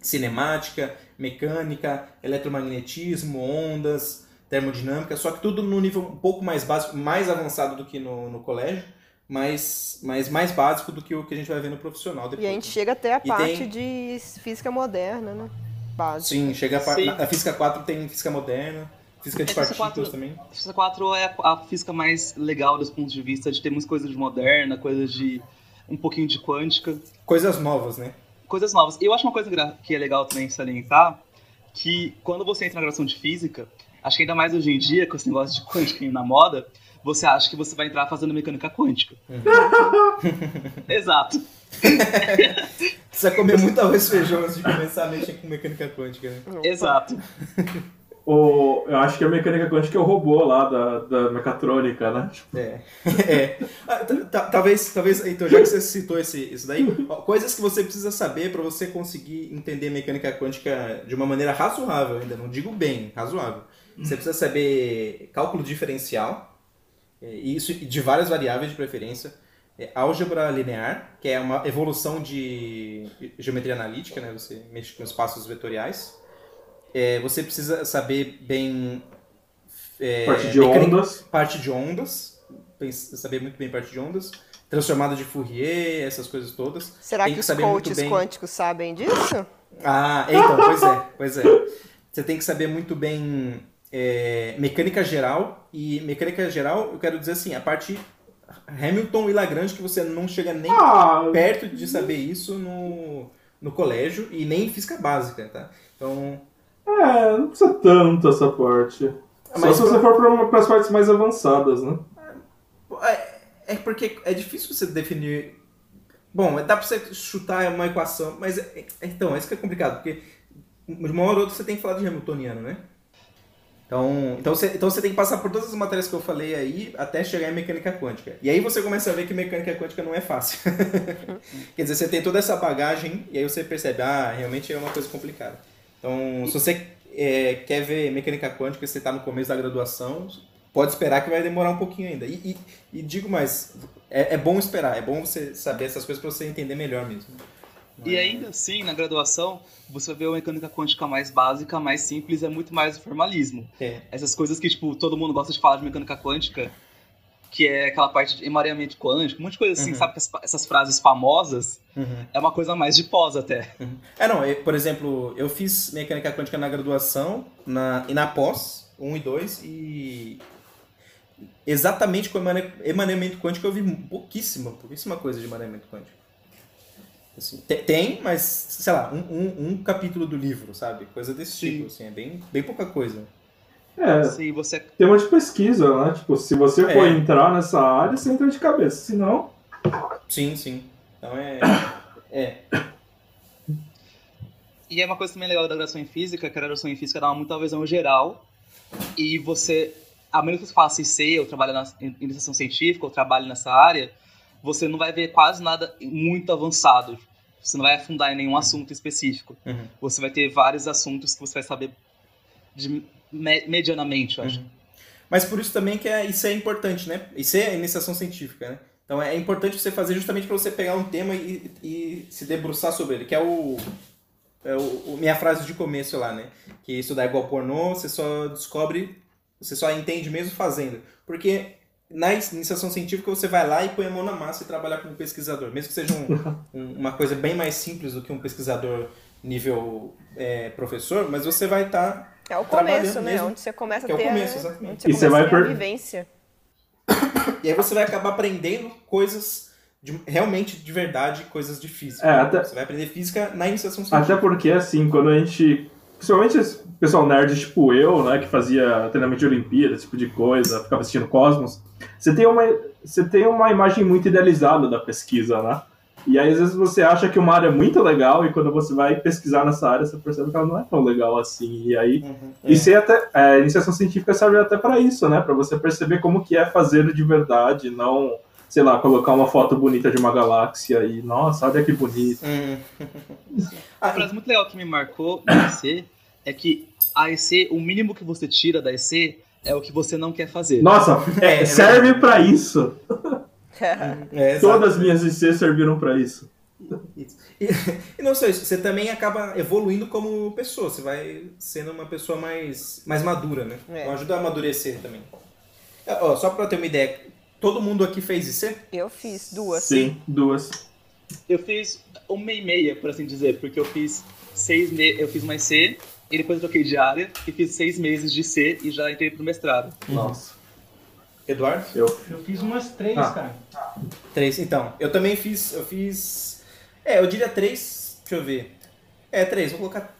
cinemática, mecânica, eletromagnetismo, ondas, termodinâmica, só que tudo no nível um pouco mais básico, mais avançado do que no, no colégio, mas, mas mais básico do que o que a gente vai ver no profissional depois. E a gente né? chega até a E parte tem- de física moderna, né? Básica. Sim, chega a, par... Sim. na- a física 4 tem física moderna, Física de É, partículas quatro- também. Física 4 é a, a física mais legal dos pontos de vista de termos coisas de moderna, coisas de um pouquinho de quântica, Coisas novas, né? coisas novas. Eu acho uma coisa que é legal também salientar, que quando você entra na graduação de física, acho que ainda mais hoje em dia, com esse negócio de quântica na moda, você acha que você vai entrar fazendo mecânica quântica. <laughs> Exato. Precisa comer muito arroz e feijão antes de começar a mexer com mecânica quântica, né? Exato. O, eu acho que a mecânica quântica é o robô lá da, da mecatrônica, né? É. <laughs> é. Ah, talvez, talvez, então, já que você citou esse, isso daí, coisas que você precisa saber para você conseguir entender mecânica quântica de uma maneira razoável, ainda não digo bem, razoável. Você precisa saber cálculo diferencial, é, isso de várias variáveis de preferência, é, álgebra linear, que é uma evolução de geometria analítica, né? Você mexe com espaços vetoriais. É, você precisa saber bem é, Parte de mecânica- ondas. parte de ondas, saber muito bem parte de ondas, transformada de Fourier, essas coisas todas. Será Tem que que os coaches bem- quânticos sabem disso? Ah, então, pois é, pois é. Você tem que saber muito bem é, mecânica geral, e mecânica geral, eu quero dizer assim, a parte Hamilton e Lagrange, que você não chega nem Ah, perto de saber isso no, no colégio, e nem em física básica, tá? Então, é, não precisa tanto essa parte. Só Mas se você for para as partes mais avançadas, né? É, é porque é difícil você definir. Bom, dá pra você chutar uma equação, mas é- é- então, isso que é complicado, porque de uma hora ou outra você tem que falar de Hamiltoniano, né? Então, então, você, então você tem que passar por todas as matérias que eu falei aí até chegar em mecânica quântica. E aí você começa a ver que mecânica quântica não é fácil. <laughs> Quer dizer, você tem toda essa bagagem e aí você percebe, ah, realmente é uma coisa complicada. Então, se você é, quer ver mecânica quântica e você está no começo da graduação, pode esperar que vai demorar um pouquinho ainda. E, e- e digo mais, é, é bom esperar, é bom você saber essas coisas para você entender melhor mesmo. E ainda assim, na graduação, você vê a mecânica quântica mais básica, mais simples, é muito mais o formalismo. É. Essas coisas que, tipo, todo mundo gosta de falar de mecânica quântica, que é aquela parte de emaranhamento quântico, um monte de coisa assim, Uhum. sabe? Essas frases famosas, Uhum. é uma coisa mais de pós até. É, não, eu- por exemplo, eu fiz mecânica quântica na graduação na, e na pós, 1 e 2, e exatamente com emane- emaranhamento quântico eu vi pouquíssima, pouquíssima coisa de emaranhamento quântico. Assim, te- tem, mas, sei lá, um, um, um capítulo do livro, sabe? Coisa desse Sim. tipo, assim, é bem, bem pouca coisa. É, Assim, você tema de pesquisa, né? Tipo, se você for É. entrar nessa área, você entra de cabeça. Se não, Sim, sim. Então é. É. E é uma coisa também legal da graduação em física, que a graduação em física dá uma muita visão geral. E você, a menos que você faça IC, ou trabalhe na in- iniciação científica, ou trabalhe nessa área, você não vai ver quase nada muito avançado. Você não vai afundar em nenhum assunto específico. Uhum. Você vai ter vários assuntos que você vai saber de me- medianamente, eu acho. Mas por isso também que é, isso é importante, né? Isso é iniciação científica, né? Então é importante você fazer justamente para você pegar um tema e, e se debruçar sobre ele, que é o, é o, minha frase de começo lá, né? Que estudar igual pornô, você só descobre, você só entende mesmo fazendo. Porque na iniciação científica você vai lá e põe a mão na massa e trabalhar como pesquisador, mesmo que seja um- <laughs> um- uma coisa bem mais simples do que um pesquisador nível é, professor, mas você vai estar É o começo, né? mesmo. Onde você começa é a o ter, começo, a, exatamente. onde você E você vai a per- vivência. <coughs> E aí você vai acabar aprendendo coisas de- realmente de verdade, coisas de física. É, até- Você vai aprender física na iniciação científica. Até porque, assim, quando a gente. Principalmente esse pessoal nerd tipo eu, né, que fazia treinamento de Olimpíada, esse tipo de coisa, ficava assistindo Cosmos, você tem uma, você tem uma imagem muito idealizada da pesquisa, né? E aí, às vezes, você acha que uma área é muito legal e quando você vai pesquisar nessa área, você percebe que ela não é tão legal assim. E aí, Uhum, e é. ser até, é, a iniciação científica serve até para isso, né? Para você perceber como que é fazer de verdade, não, sei lá, colocar uma foto bonita de uma galáxia e, nossa, olha que bonito. <laughs> Uma frase muito legal que me marcou na EC é que a EC, o mínimo que você tira da EC é o que você não quer fazer. Nossa, <laughs> É, é serve para isso. <laughs> é. Todas as minhas IC serviram para isso. Isso. E, e não só isso, você também acaba evoluindo como pessoa, você vai sendo uma pessoa mais, mais madura, né? É. Então ajuda a amadurecer também. Ah, Ó, só pra eu ter uma ideia, todo mundo aqui fez IC? Eu fiz duas. Sim, duas. Eu fiz uma e meia, por assim dizer, porque eu fiz seis me... eu fiz uma EC E depois eu troquei de área e fiz seis meses de C e já entrei pro mestrado. Nossa. Eduardo? Eu, Eu fiz umas três, Ah. cara. Três. Então, eu também fiz. Eu fiz. É, eu diria três. Deixa eu ver. É, três. Vou colocar.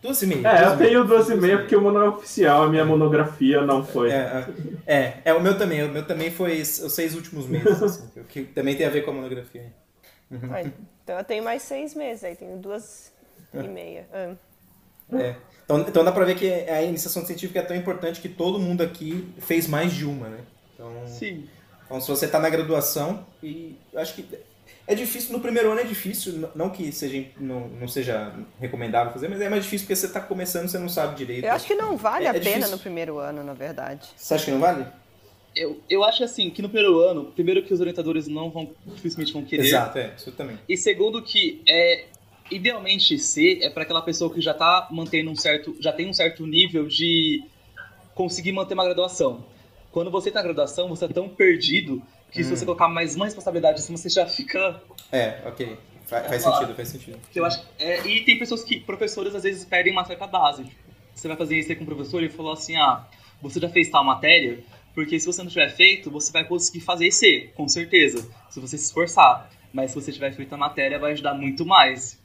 Duas e meia. é, eu tenho duas e meia porque o meu não é oficial, a minha monografia não foi. É, é, é, é, o meu também. O meu também foi os seis últimos meses. assim, <laughs> que também tem a ver com a monografia. Ah, então eu tenho mais seis meses, aí tenho duas e meia. Ah. É. Então, então dá pra ver que a iniciação científica é tão importante que todo mundo aqui fez mais de uma, né? Então, Sim. então se você tá na graduação, e eu acho que é difícil, no primeiro ano é difícil, não que seja, não, não seja recomendável fazer, mas é mais difícil porque você tá começando, você não sabe direito. Eu acho que não vale É- a é pena difícil. no primeiro ano, na verdade. Você acha que não vale? Eu, eu acho assim, que no primeiro ano, primeiro que os orientadores não vão, dificilmente vão querer. Exato, é, isso também. E segundo que é idealmente C é para aquela pessoa que já tá mantendo um certo, já tem um certo nível de conseguir manter uma graduação. Quando você tá na graduação, você é tão perdido que se você colocar mais uma responsabilidade em cima, você já fica. É, ok. Fa- Faz, sentido, faz sentido. Eu acho, é, e tem pessoas que, professores, às vezes perdem uma certa base. Você vai fazer isso aí com o professor e ele falou assim: ah, você já fez tal matéria, porque se você não tiver feito, você vai conseguir fazer C, com certeza, se você se esforçar. Mas se você tiver feito a matéria, vai ajudar muito mais.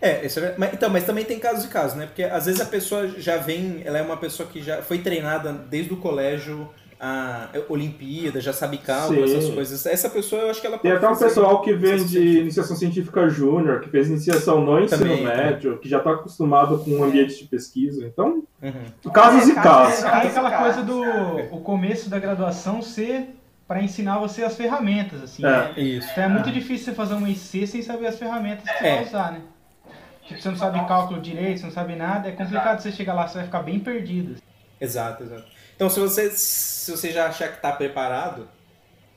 É, isso é, mas, então, mas também tem casos e casos, né? Porque às vezes a pessoa já vem, ela é uma pessoa que já foi treinada desde o colégio a Olimpíada, já sabe cálculo, essas coisas. Essa pessoa eu acho que ela Tem até um pessoal que vem iniciação de científica. iniciação científica júnior, que fez iniciação no ensino Também, médio, que já está acostumado com um ambiente de pesquisa. Então, Uhum. casos É, e casos. casos. Aí aquela coisa do o começo da graduação ser para ensinar você as ferramentas, assim. É. né? Isso. Então é muito difícil você fazer um IC sem saber as ferramentas que você É. vai usar, né? Tipo, você não sabe cálculo direito, você não sabe nada, é complicado você chegar lá, você vai ficar bem perdido. Exato, exato. Então, se você, se você já achar que está preparado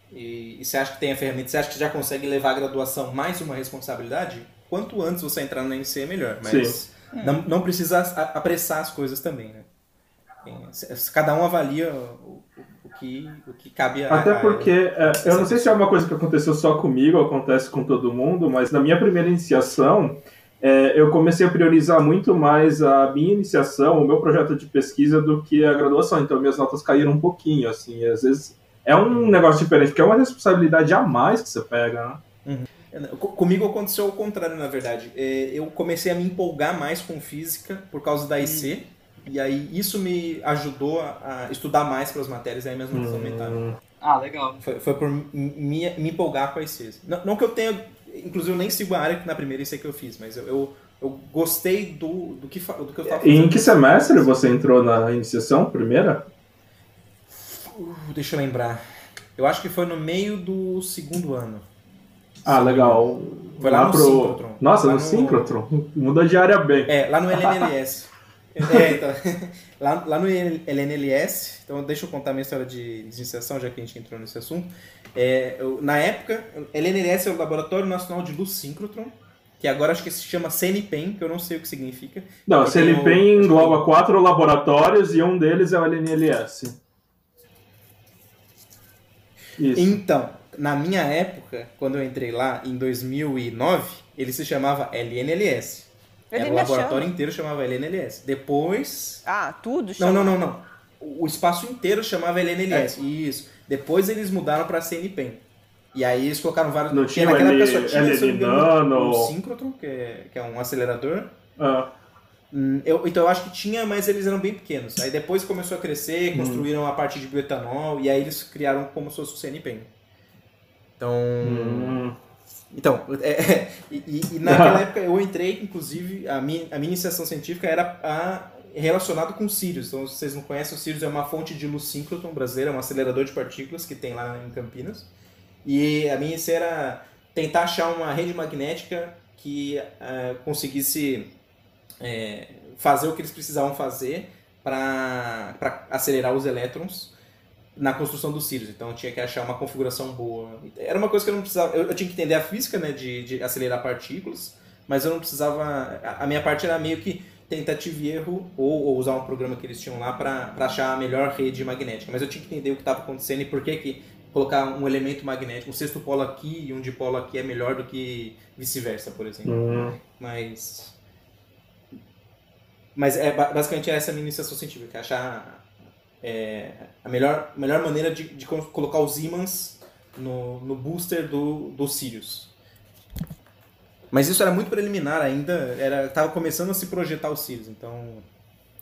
e, e você acha que tem a ferramenta, você acha que já consegue levar a graduação mais uma responsabilidade, quanto antes você entrar na NC é melhor. Mas não, não precisa apressar as coisas também, né? Cada um avalia o que, o que cabe a. Até a- porque, é, eu não sei se é uma coisa que aconteceu só comigo, ou acontece com todo mundo, mas na minha primeira iniciação, é, eu comecei a priorizar muito mais a minha iniciação, o meu projeto de pesquisa, do que a graduação. Então, minhas notas caíram um pouquinho, assim. Às vezes é um negócio diferente, porque é uma responsabilidade a mais que você pega, né? Co- Comigo aconteceu o contrário, na verdade. É, Eu comecei a me empolgar mais com física por causa da IC. E aí isso me ajudou a, a estudar mais para as matérias, aí minhas notas aumentaram. Hum, Ah, legal. Foi, foi por me, me empolgar com a IC. Não, não que eu tenha, inclusive eu nem sigo a área que na primeira IC que eu fiz, mas eu, eu, eu gostei do, do, que, do que eu estava E fazendo. em que semestre você entrou na iniciação, primeira? Uh, deixa eu lembrar. Eu acho que foi no meio do segundo ano. Ah, legal. Foi lá no síncrotron. Nossa, Lá no no- síncrotron. Muda de área bem. É, lá no <laughs> LNLS. É, <laughs> então, lá, lá no LNLS, então deixa eu contar minha história de de iniciação, já que a gente entrou nesse assunto. É, eu- na época, LNLS é o Laboratório Nacional de Luz Síncrotron, que agora acho que se chama CNPEM, que eu não sei o que significa. Não, tenho- tem engloba quatro laboratórios e um deles é o LNLS. Isso. Então, na minha época, quando eu entrei lá, em 2009, ele se chamava LNLS. Era o laboratório chama. inteiro chamava LNLS. Depois, Ah, tudo Não, chama. não, não, não. O espaço inteiro chamava LNLS. Isso. Depois eles mudaram pra CNPEM. E aí eles colocaram vários. Não tinha naquela L- época só tinha, não engano, Nano. o Synchrotron, que é, que é um acelerador. Ah, Hum, eu- então eu acho que tinha, mas eles eram bem pequenos. Aí depois começou a crescer, Hum. construíram a parte de bioetanol, e aí eles criaram como se fosse o CNPEM. Então. hum, Então, é, é, e, e- naquela época eu entrei, inclusive, a minha, a minha iniciação científica era a, relacionado com Sirius. Então, se vocês não conhecem, o Sirius é uma fonte de luz síncrotron brasileira, é um acelerador de partículas que tem lá em Campinas. E a minha isso era tentar achar uma rede magnética que eh, conseguisse eh, fazer o que eles precisavam fazer para acelerar os elétrons na construção dos Sirius. Então eu tinha que achar uma configuração boa. Era uma coisa que eu não precisava. Eu, eu tinha que entender a física né, de, de acelerar partículas, mas eu não precisava. A, a minha parte era meio que tentativa e erro, ou, ou usar um programa que eles tinham lá para achar a melhor rede magnética. Mas eu tinha que entender o que estava acontecendo e por que, que colocar um elemento magnético, um sexto polo aqui e um dipolo aqui é melhor do que vice-versa, por exemplo. hum. Mas. Mas é basicamente essa a minha iniciação científica, é achar é, a melhor, melhor maneira de, de colocar os ímãs no, no booster do, do Sirius. Mas isso era muito preliminar ainda, era tava começando a se projetar o Sirius, então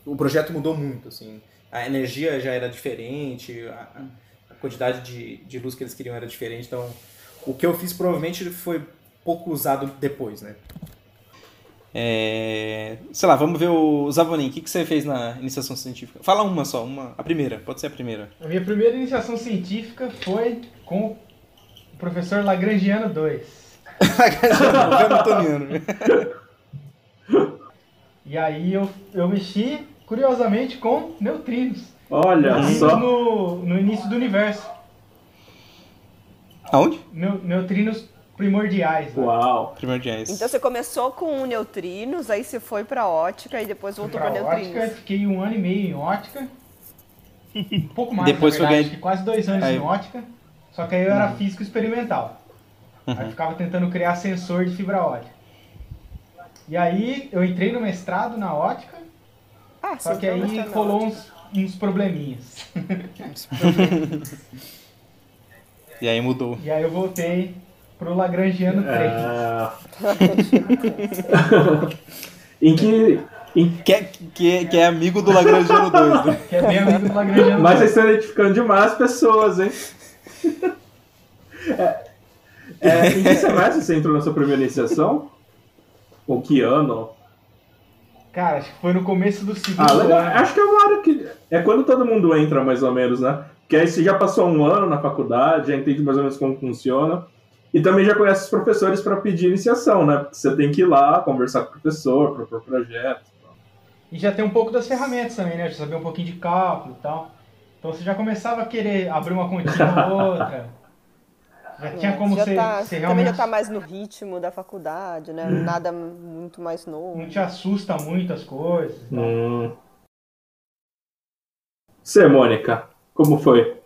o projeto mudou muito, assim. A energia já era diferente, a, a quantidade de, de luz que eles queriam era diferente, então o que eu fiz provavelmente foi pouco usado depois, né? É... Sei lá, vamos ver o Zavonin. O que, que você fez na iniciação científica? Fala uma só, uma. A primeira, pode ser a primeira. A minha primeira iniciação científica foi com o professor Lagrangiano 2. Hamiltoniano. <laughs> <laughs> e aí eu, eu mexi, curiosamente, com neutrinos. Olha só. No, no início do universo. Aonde? neutrinos primordiais. Né? Uau! Primordiais. Então você começou com neutrinos, aí você foi para ótica e depois voltou para neutrinos. Ótica, fiquei um ano e meio em ótica. <laughs> Um pouco mais, depois na verdade, quase dois anos aí... em ótica. Só que aí eu era uhum. físico experimental. Uhum. Aí ficava tentando criar sensor de fibra ótica. E aí eu entrei no mestrado na ótica. Ah, só que aí rolou uns, uns probleminhas. <laughs> e aí mudou. E aí eu voltei pro Lagrangiano 3. Ah. <laughs> em que. Em... Que, é, que, é, que é amigo do Lagrangiano 2, né? Que é bem amigo do Lagrangiano 2. Mas vocês estão identificando demais pessoas, hein? É, é, em que semestre você entrou na sua primeira iniciação? Ou que ano? Cara, acho que foi no começo do segundo ah, legal. ano. Acho que é uma hora que. É quando todo mundo entra, mais ou menos, né? Que aí você já passou um ano na faculdade, já entende mais ou menos como funciona. E também já conhece os professores para pedir iniciação, né? Porque você tem que ir lá conversar com o professor, propor projeto. E já tem um pouco das ferramentas também, né? Já saber um pouquinho de cálculo e tal. Então você já começava a querer abrir uma continha ou <laughs> outra. Já é, tinha como já ser, tá, ser realmente... Também já tá mais no ritmo da faculdade, né? Hum. Nada muito mais novo. Não te assusta muito as coisas. Hum. Você, Mônica, como foi?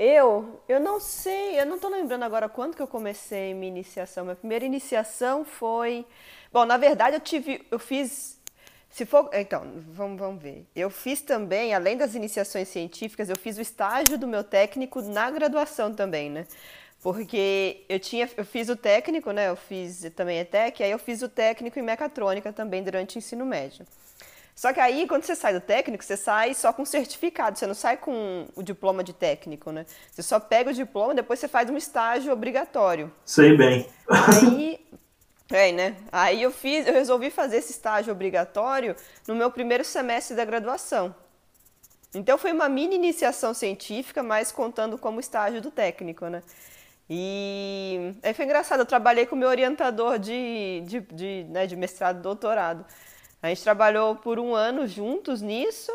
Eu, eu não sei, eu não estou lembrando agora quando que eu comecei minha iniciação. Minha primeira iniciação foi, bom, na verdade eu tive, eu fiz, se for, então, vamos, vamos ver. Eu fiz também, além das iniciações científicas, eu fiz o estágio do meu técnico na graduação também, né? Porque eu tinha, eu fiz o técnico, né? Eu fiz também ETEC, aí eu fiz o técnico em mecatrônica também durante o ensino médio. Só que aí, quando você sai do técnico, você sai só com certificado, você não sai com o diploma de técnico, né? Você só pega o diploma, depois você faz um estágio obrigatório. Sei bem. Aí, <laughs> é, né? Aí eu fiz, eu resolvi fazer esse estágio obrigatório no meu primeiro semestre da graduação. Então foi uma mini iniciação científica, mas contando como estágio do técnico, né? E aí foi engraçado, eu trabalhei com o meu orientador de, de, de, né, de mestrado e doutorado. A gente trabalhou por um ano juntos nisso.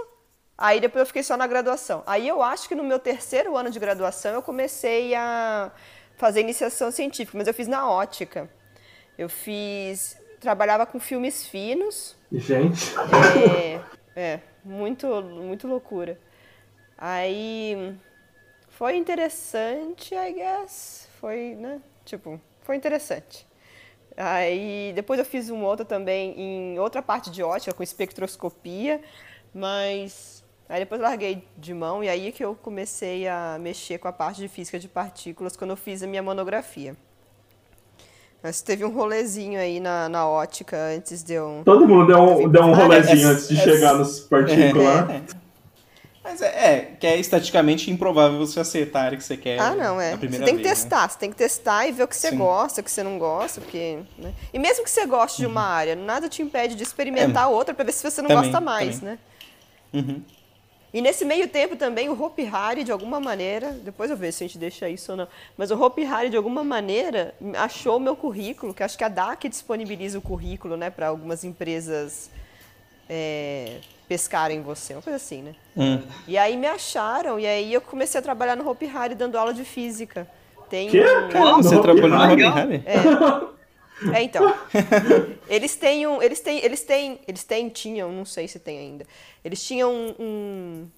Aí depois eu fiquei só na graduação. Aí eu acho que no meu terceiro ano de graduação eu comecei a fazer iniciação científica, mas eu fiz na ótica. Eu fiz. Trabalhava com filmes finos. Gente. É, é muito, muito loucura. Aí foi interessante, I guess. Foi, né? Tipo, foi interessante. Aí depois eu fiz um outro também em outra parte de ótica, com espectroscopia, mas aí depois eu larguei de mão e aí que eu comecei a mexer com a parte de física de partículas quando eu fiz a minha monografia. Mas teve um rolezinho aí na, na ótica antes de eu. Todo mundo deu um, deu um rolezinho antes de é, chegar nos partículas. Mas é, é, que é estatisticamente improvável você acertar a área que você quer. Ah, não, é. Você tem que vez, né? testar, né? você tem que testar e ver o que você Sim. gosta, o que você não gosta, porque. Né? E mesmo que você goste uhum. de uma uhum. área, nada te impede de experimentar é. outra para ver se você não também, gosta mais, também. né? Uhum. E nesse meio tempo também o Hope Hari, de alguma maneira, depois eu vejo se a gente deixa isso ou não, mas o Hope Hari, de alguma maneira, achou o meu currículo, que acho que a DAC disponibiliza o currículo né, para algumas empresas é, pescarem você, uma coisa assim, né? Hum. E aí me acharam, e aí eu comecei a trabalhar no Hopi Hari dando aula de física. Tem que? Um... você trabalhou no Hopi Hari? É. é, então. <laughs> eles têm um. Eles têm. Eles têm. Eles têm, tinham, não sei se tem ainda. Eles tinham um, um,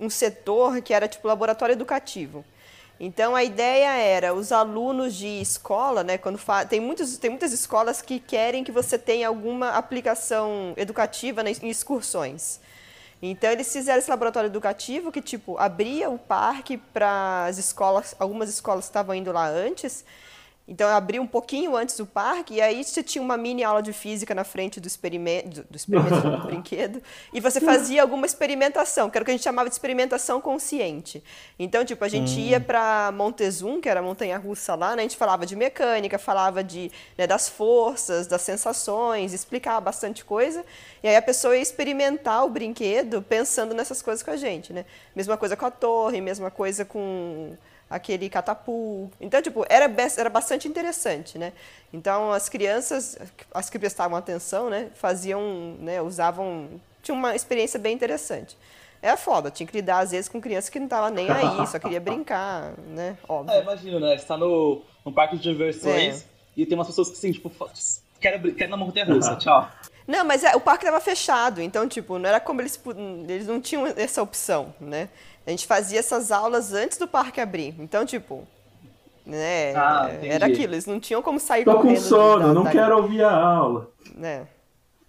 um setor que era tipo laboratório educativo. Então a ideia era os alunos de escola, né, quando tem, muitos, tem muitas escolas que querem que você tenha alguma aplicação educativa né, em excursões. Então eles fizeram esse laboratório educativo que tipo abria o parque para as escolas, algumas escolas estavam indo lá antes então eu abri um pouquinho antes do parque e aí você tinha uma mini aula de física na frente do experimento, do, experimento do <laughs> brinquedo, e você fazia alguma experimentação, que era o que a gente chamava de experimentação consciente. Então, tipo, a gente hum. ia para Montezum, que era a montanha russa lá, né? A gente falava de mecânica, falava de, né, das forças, das sensações, explicava bastante coisa, e aí a pessoa ia experimentar o brinquedo pensando nessas coisas com a gente, né? Mesma coisa com a torre, mesma coisa com aquele catapult. Então, tipo, era, era bastante interessante, né? Então, as crianças, as que prestavam atenção, né, faziam, né, usavam, tinha uma experiência bem interessante. É foda, tinha que lidar às vezes com criança que não tava nem aí, só queria <laughs> brincar, né? Óbvio. É, imagina, né? Você tá no, no parque de diversões é. e tem umas pessoas que, assim, tipo, querem, querem na montanha russa, tchau. Não, mas é, o parque estava fechado, então, tipo, não era como eles, eles não tinham essa opção, né? A gente fazia essas aulas antes do parque abrir. Então, tipo, né, ah, era aquilo, eles não tinham como sair Tô correndo. Tô com sono, da, não da... quero ouvir a aula. Né?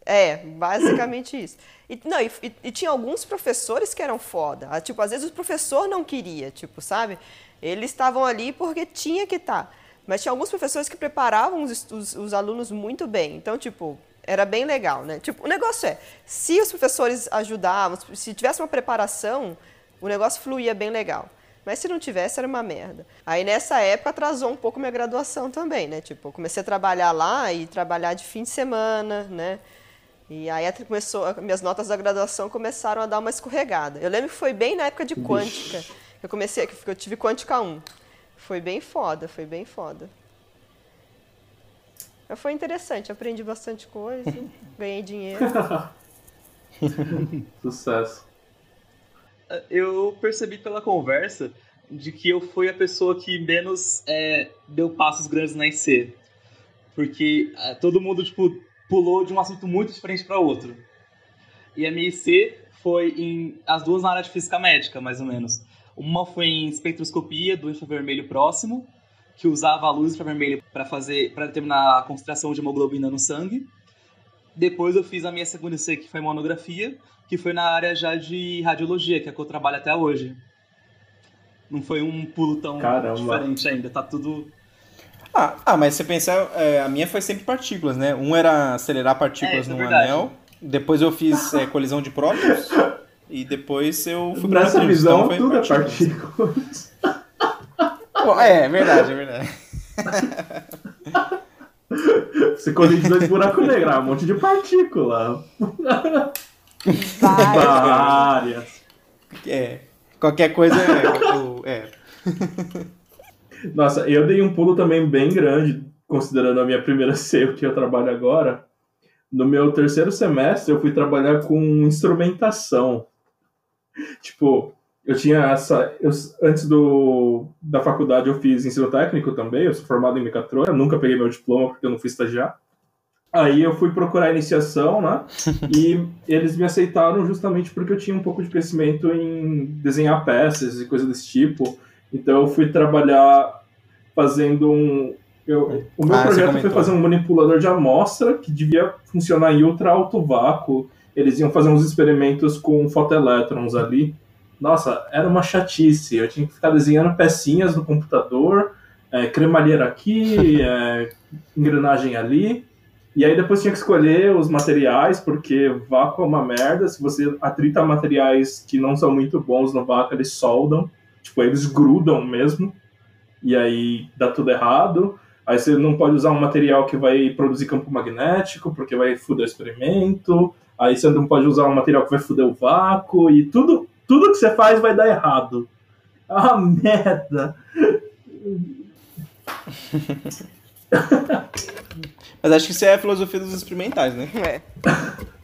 É, basicamente <laughs> isso. E, não, e, e, tinha alguns professores que eram foda. Ah, tipo, às vezes o professor não queria, tipo, sabe? Eles estavam ali porque tinha que estar. Tá. Mas tinha alguns professores que preparavam os, os, os alunos muito bem. Então, tipo, era bem legal, né? Tipo, o negócio é, se os professores ajudavam, se tivesse uma preparação, o negócio fluía bem legal. Mas se não tivesse, era uma merda. Aí nessa época atrasou um pouco minha graduação também, né? Tipo, comecei a trabalhar lá e trabalhar de fim de semana, né? E aí começou, minhas notas da graduação começaram a dar uma escorregada. Eu lembro que foi bem na época de quântica. Eu comecei, que eu tive quântica 1. Foi bem foda, foi bem foda. Mas foi interessante, aprendi bastante coisa, <laughs> ganhei dinheiro. Sucesso eu percebi pela conversa de que eu fui a pessoa que menos é, deu passos grandes na IC. Porque é, todo mundo, tipo, pulou de um assunto muito diferente para outro. E a minha IC foi em. As duas na área de física médica, mais ou menos. Uma foi em espectroscopia do infravermelho próximo, que usava a luz infravermelho para fazer para determinar a concentração de hemoglobina no sangue. Depois eu fiz a minha segunda IC, que foi monografia, que foi na área já de radiologia, que é que eu trabalho até hoje. Não foi um pulo tão Caramba. diferente ainda, tá tudo. Ah, ah mas você pensa, é, a minha foi sempre partículas, né? Um era acelerar partículas é, no é anel, depois eu fiz é, colisão de prótons, e depois eu fui pra Nessa visão, então tudo partículas. é partículas. é, é verdade, é verdade. <laughs> Você colide dois buracos negros, um monte de partícula. Várias. Várias. É. Qualquer coisa é. <laughs> é. Nossa, eu dei um pulo também bem grande, considerando a minha primeira <laughs> C, que eu trabalho agora. No meu terceiro semestre, eu fui trabalhar com instrumentação. Tipo, eu tinha essa. Eu, antes do, da faculdade, eu fiz ensino técnico também, eu sou formado em mecatrônica, nunca peguei meu diploma porque eu não fui estagiar. Aí eu fui procurar iniciação, né? <laughs> e eles me aceitaram justamente porque eu tinha um pouco de conhecimento em desenhar peças e coisas desse tipo. Então eu fui trabalhar fazendo um. Eu, o meu ah, projeto foi fazer um manipulador de amostra que devia funcionar em ultra alto vácuo. Eles iam fazer uns experimentos com fotoelétrons ali. Nossa, era uma chatice. Eu tinha que ficar desenhando pecinhas no computador, é, cremalheira aqui, <laughs> é, engrenagem ali. E aí depois tinha que escolher os materiais, porque vácuo é uma merda. Se você atrita materiais que não são muito bons no vácuo, eles soldam. Tipo, eles grudam mesmo. E aí dá tudo errado. Aí você não pode usar um material que vai produzir campo magnético, porque vai foder o experimento. Aí você não pode usar um material que vai foder o vácuo. E tudo, tudo que você faz vai dar errado. Ah, merda! <laughs> Mas acho que isso é a filosofia dos experimentais, né? É. <laughs>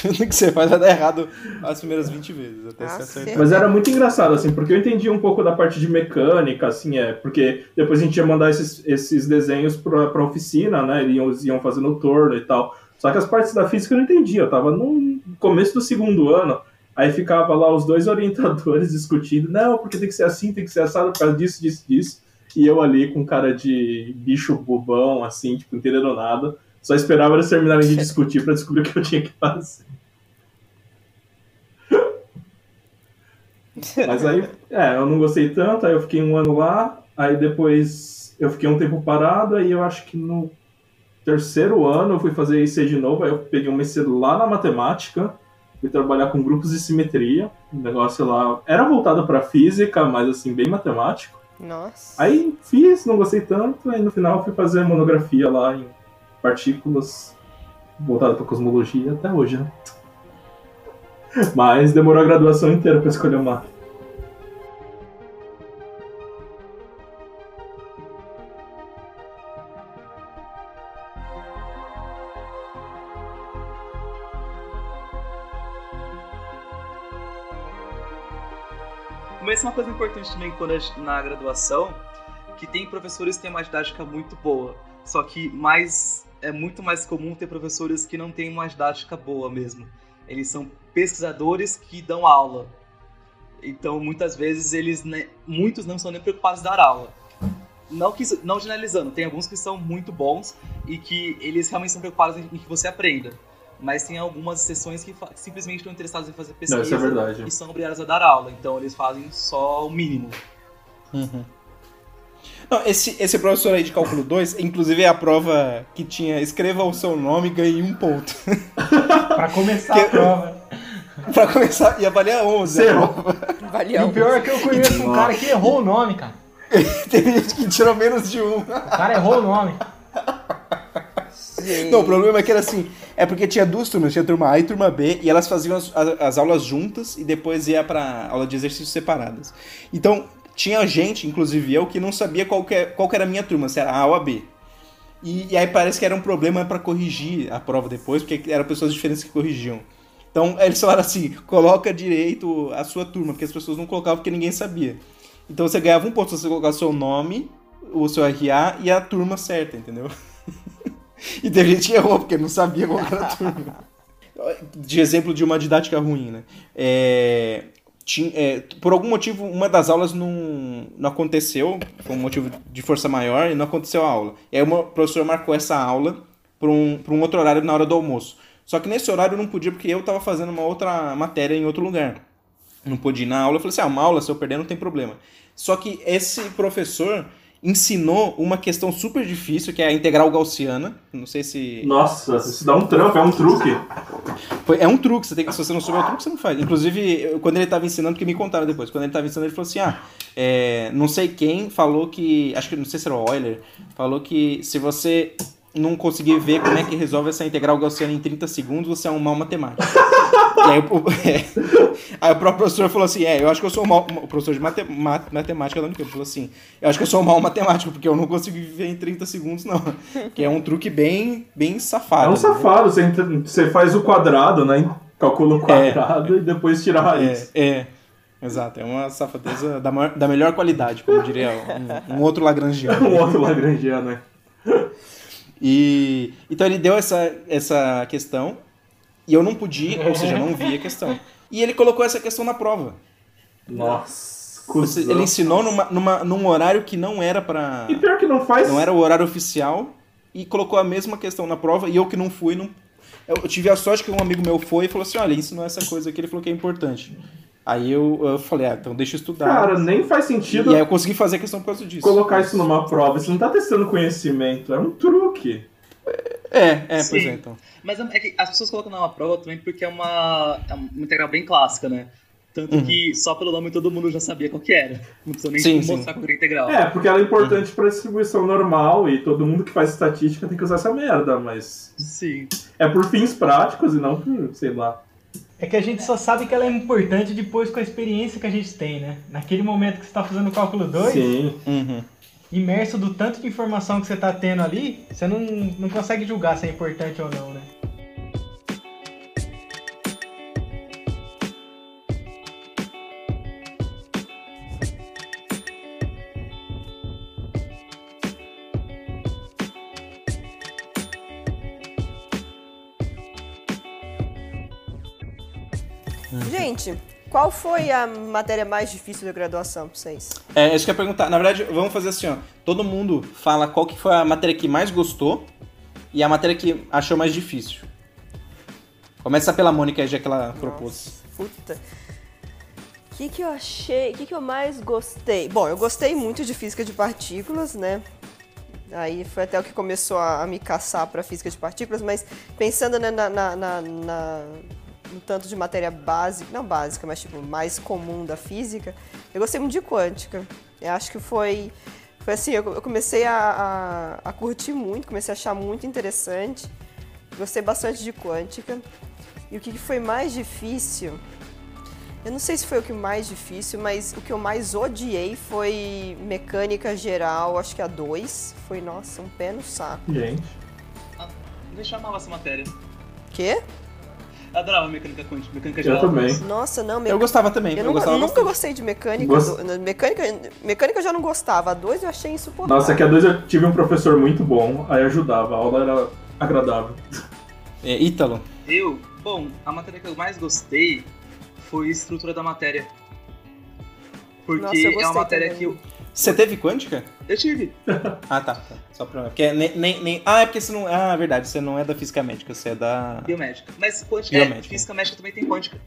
Tudo que você faz vai dar errado as primeiras 20 vezes. Até ah, se Mas era muito engraçado, assim, porque eu entendi um pouco da parte de mecânica, assim, é, porque depois a gente ia mandar esses, esses desenhos pra, pra oficina, né? Eles iam, fazendo torno e tal. Só que as partes da física eu não entendia, eu tava no começo do segundo ano. Aí ficava lá os dois <laughs> orientadores discutindo, não, porque tem que ser assim, tem que ser assado por causa disso, disso, disso. E eu ali com cara de bicho bobão, assim, tipo, entendendo nada. Só esperava eles terminarem de <laughs> discutir para descobrir o que eu tinha que fazer. Mas aí, é, eu não gostei tanto, aí eu fiquei um ano lá, aí depois eu fiquei um tempo parado, aí eu acho que no terceiro ano eu fui fazer IC de novo, aí eu peguei um mês lá na matemática, fui trabalhar com grupos de simetria, o negócio lá era voltado para física, mas assim, bem matemático. Nossa. Aí fiz, não gostei tanto, aí no final fui fazer monografia lá em partículas voltado para cosmologia até hoje, né? Mas demorou a graduação inteira para escolher uma. Mas uma coisa importante também quando na graduação, que tem professores que têm uma didática muito boa. Só que mais é muito mais comum ter professores que não têm uma didática boa mesmo. Eles são pesquisadores que dão aula. Então, muitas vezes, eles né, muitos não são nem preocupados em dar aula. Não, que, não generalizando, tem alguns que são muito bons e que eles realmente são preocupados em que você aprenda. Mas tem algumas sessões que, que simplesmente estão interessados em fazer pesquisa não, é e são obrigados a dar aula. Então, eles fazem só o mínimo. Uhum. Não, esse, esse professor aí de cálculo 2, inclusive é a prova que tinha escreva o seu nome e ganhe um ponto. <laughs> pra começar que, a prova. pra começar, e avaliar 11. Zero. E o pior é que eu conheço um cara que errou o nome, cara. <laughs> Teve gente que tirou menos de um. O cara errou o nome. Não, o problema é que era assim, é porque tinha duas turmas, tinha turma A e turma B, e elas faziam as, as, as aulas juntas e depois ia pra aula de exercícios separadas. Então, tinha gente, inclusive eu, que não sabia qual que, é, qual que era a minha turma, se era A ou a B. E, e aí parece que era um problema para corrigir a prova depois, porque eram pessoas diferentes que corrigiam. Então eles falaram assim: coloca direito a sua turma, porque as pessoas não colocavam porque ninguém sabia. Então você ganhava um ponto se você colocar seu nome, o seu RA e a turma certa, entendeu? E teve gente que errou, porque não sabia qual era a turma. <laughs> De exemplo de uma didática ruim, né? É, tinha, é, por algum motivo, uma das aulas não, não aconteceu, por um motivo de força maior, e não aconteceu a aula. E aí o professor marcou essa aula para um, um outro horário na hora do almoço. Só que nesse horário eu não podia porque eu estava fazendo uma outra matéria em outro lugar. Não podia ir na aula. Eu falei assim, ah, uma aula, se eu perder não tem problema. Só que esse professor ensinou uma questão super difícil, que é a integral gaussiana. Não sei se. Nossa, isso dá um trampo, é um truque. É um truque, você tem que, se você não souber o truque, você não faz. Inclusive, quando ele estava ensinando, que me contaram depois, quando ele estava ensinando, ele falou assim: ah, é, não sei quem falou que. Acho que não sei se era o Euler, falou que se você não conseguir ver como é que resolve essa integral gaussiana em 30 segundos, você é um mau matemático. Aí o, é, <laughs> aí o próprio professor falou assim, é, eu acho que eu sou um mau... O professor de mate, matemática da Unicamp falou assim, eu acho que eu sou um mau matemático, porque eu não consigo viver em 30 segundos, não. <laughs> Que é um truque bem, bem safado. É um safado, você, você faz o quadrado, né? Calcula o é. quadrado é, e depois tira a raiz. É, é. Exato, é uma safadeza da, maior, da melhor qualidade, como diria um, um outro Lagrangiano. <laughs> um outro Lagrangiano, né? E então ele deu essa, essa questão e eu não podia, ou seja, não vi a <laughs> questão. E ele colocou essa questão na prova. Nossa. Ele ensinou numa, numa, num horário que não era para E pior que não faz. Não era o horário oficial e colocou a mesma questão na prova e eu que não fui, não eu tive a sorte que um amigo meu foi e falou assim: olha, ensinou essa coisa aqui, ele falou que é importante. Aí eu, eu falei, ah, então deixa eu estudar. Cara, nem faz sentido. E aí eu consegui fazer a questão por causa disso. Colocar isso numa prova. Você não tá testando conhecimento, é um truque. É, é, Sim. pois é, então. Mas é, que as pessoas colocam numa prova também porque é uma, é uma integral bem clássica, né? Tanto uhum. que só pelo nome todo mundo já sabia qual que era. Não precisa nem sim, mostrar qual era a integral. É, porque ela é importante uhum. pra distribuição normal e todo mundo que faz estatística tem que usar essa merda, mas. Sim. É por fins práticos e não por, sei lá. É que a gente só sabe que ela é importante depois com a experiência que a gente tem, né? Naquele momento que você está fazendo o cálculo 2, uhum. Imerso do tanto de informação que você está tendo ali, você não, não consegue julgar se é importante ou não, né? Gente, qual foi a matéria mais difícil da graduação pra vocês? É, isso que eu ia perguntar. Na verdade, vamos fazer assim, ó. Todo mundo fala qual que foi a matéria que mais gostou e a matéria que achou mais difícil. Começa pela Mônica, já que ela propôs. Puta. O que, que eu achei? O que, que eu mais gostei? Bom, eu gostei muito de física de partículas, né? Aí foi até o que começou a, a me caçar para física de partículas, mas pensando né, na, na, na, na, no tanto de matéria básica, não básica, mas tipo mais comum da física, eu gostei muito de quântica. Eu acho que foi, foi assim, eu, eu comecei a, a, a curtir muito, comecei a achar muito interessante. Gostei bastante de quântica. E o que foi mais difícil? Eu não sei se foi o que mais difícil, mas o que eu mais odiei foi mecânica geral, acho que a 2. Foi, nossa, um pé no saco. Gente. Ah, eu chamava essa matéria. Quê? Eu adorava mecânica quântica, mecânica Eu geral. também. Nossa, não, me... Eu gostava também. Eu, Eu, nunca, gostava nunca bastante. gostei de mecânica. Gost- do- mecânica. Mecânica eu já não gostava. A 2 eu achei insuportável. Nossa, que a 2 eu tive um professor muito bom, aí ajudava, a aula era agradável. <laughs> É, Ítalo. Eu, bom, a matéria que eu mais gostei foi estrutura da matéria. Porque Nossa, eu é uma matéria também. que eu, Você teve quântica? eu tive. Ah, tá. tá. Só pra. Porque é nem, nem, nem- Ah, é porque você não. Ah, verdade, você não é da física médica, você é da. Biomédica. Mas quântica, Biomédica. É, física médica também tem quântica.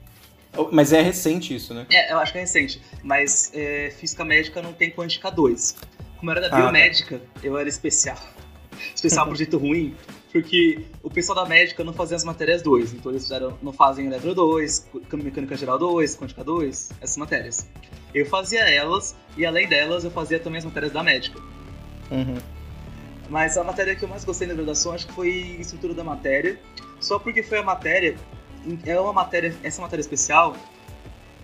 Oh, Mas é recente isso, né? É, eu acho que é recente. Mas é, física médica não tem quântica 2. Como eu era da Ah, biomédica, eu era especial. <laughs> Especial por jeito ruim. Porque o pessoal da médica não fazia as matérias 2. Então eles fizeram, não fazem eletro 2, mecânica geral 2, quântica 2, essas matérias. Eu fazia elas, e além delas, eu fazia também as matérias da médica. Uhum. Mas a matéria que eu mais gostei na graduação acho que foi estrutura da matéria. Só porque foi a matéria. É uma matéria. Essa matéria especial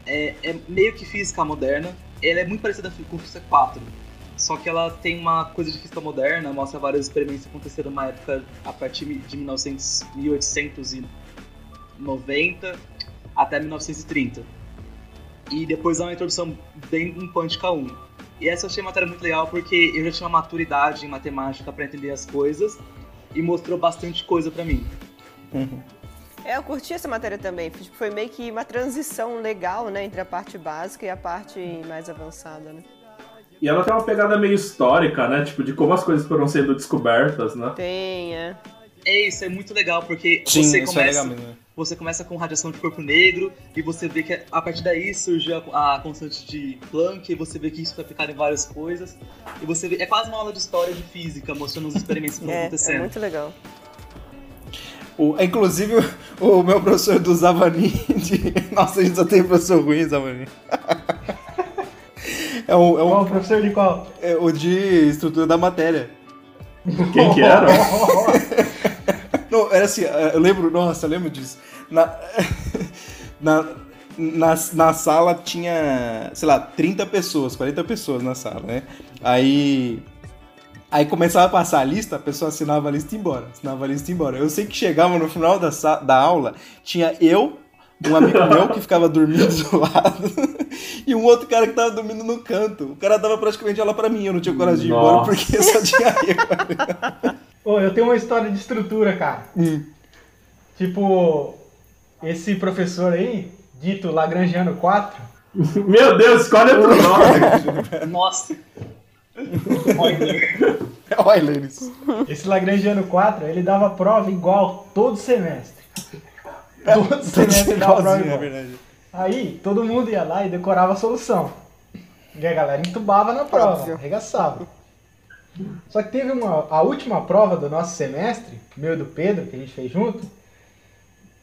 é, é meio que física moderna. Ela é muito parecida com física 4. Só que ela tem uma coisa de física moderna, mostra vários experimentos que aconteceram numa época a partir de 1900, 1890 até 1930. E depois dá uma introdução bem em Quântica 1. E essa eu achei a matéria muito legal porque eu já tinha uma maturidade em matemática para entender as coisas e mostrou bastante coisa para mim. Uhum. É, eu curti essa matéria também. Tipo, Foi meio que uma transição legal, né? Entre a parte básica e a parte mais avançada, né? E ela tem uma pegada meio histórica, né? Tipo, de como as coisas foram sendo descobertas, né? Tem, é. É isso, é muito legal porque Sim, você é começa, legal mesmo. né? você começa com radiação de corpo negro e você vê que a partir daí surgiu a, a constante de Planck e você vê que isso foi aplicado em várias coisas e você vê, é quase uma aula de história de física mostrando os experimentos que <laughs> estão É, é acontecendo. muito legal. O, inclusive, o, o meu professor do Zavani. <laughs> De... Nossa, a gente só tem professor ruim, Zavani. É, um, é, um- Qual, professor de qual? é o de estrutura da matéria. Quem que era? <laughs> Não, era assim, eu lembro, nossa, eu lembro disso. Na, <laughs> na, na, na sala tinha, sei lá, 30 pessoas, 40 pessoas na sala, né? Aí. Aí começava a passar a lista, a pessoa assinava a lista e ia embora. Assinava a lista e embora. Eu sei que chegava no final da, da aula, tinha eu, um amigo meu que ficava dormindo <laughs> do lado, e um outro cara que tava dormindo no canto. O cara dava praticamente aula pra mim, eu não tinha coragem de ir embora porque só tinha <laughs> eu. Ô, eu tenho uma história de estrutura, cara. Hum. Tipo, esse professor aí, dito Lagrangiano 4, <laughs> Meu Deus, escolhe outro nome. <laughs> Nossa! Olha, Olha isso. esse Lagrangiano 4, ele dava prova igual todo semestre. Todo semestre ele dava prova é igual. verdade. Aí, todo mundo ia lá e decorava a solução. E a galera entubava na prova, Óbvio. arregaçava. Só que teve uma, a última prova do nosso semestre, meu e do Pedro, que a gente fez junto.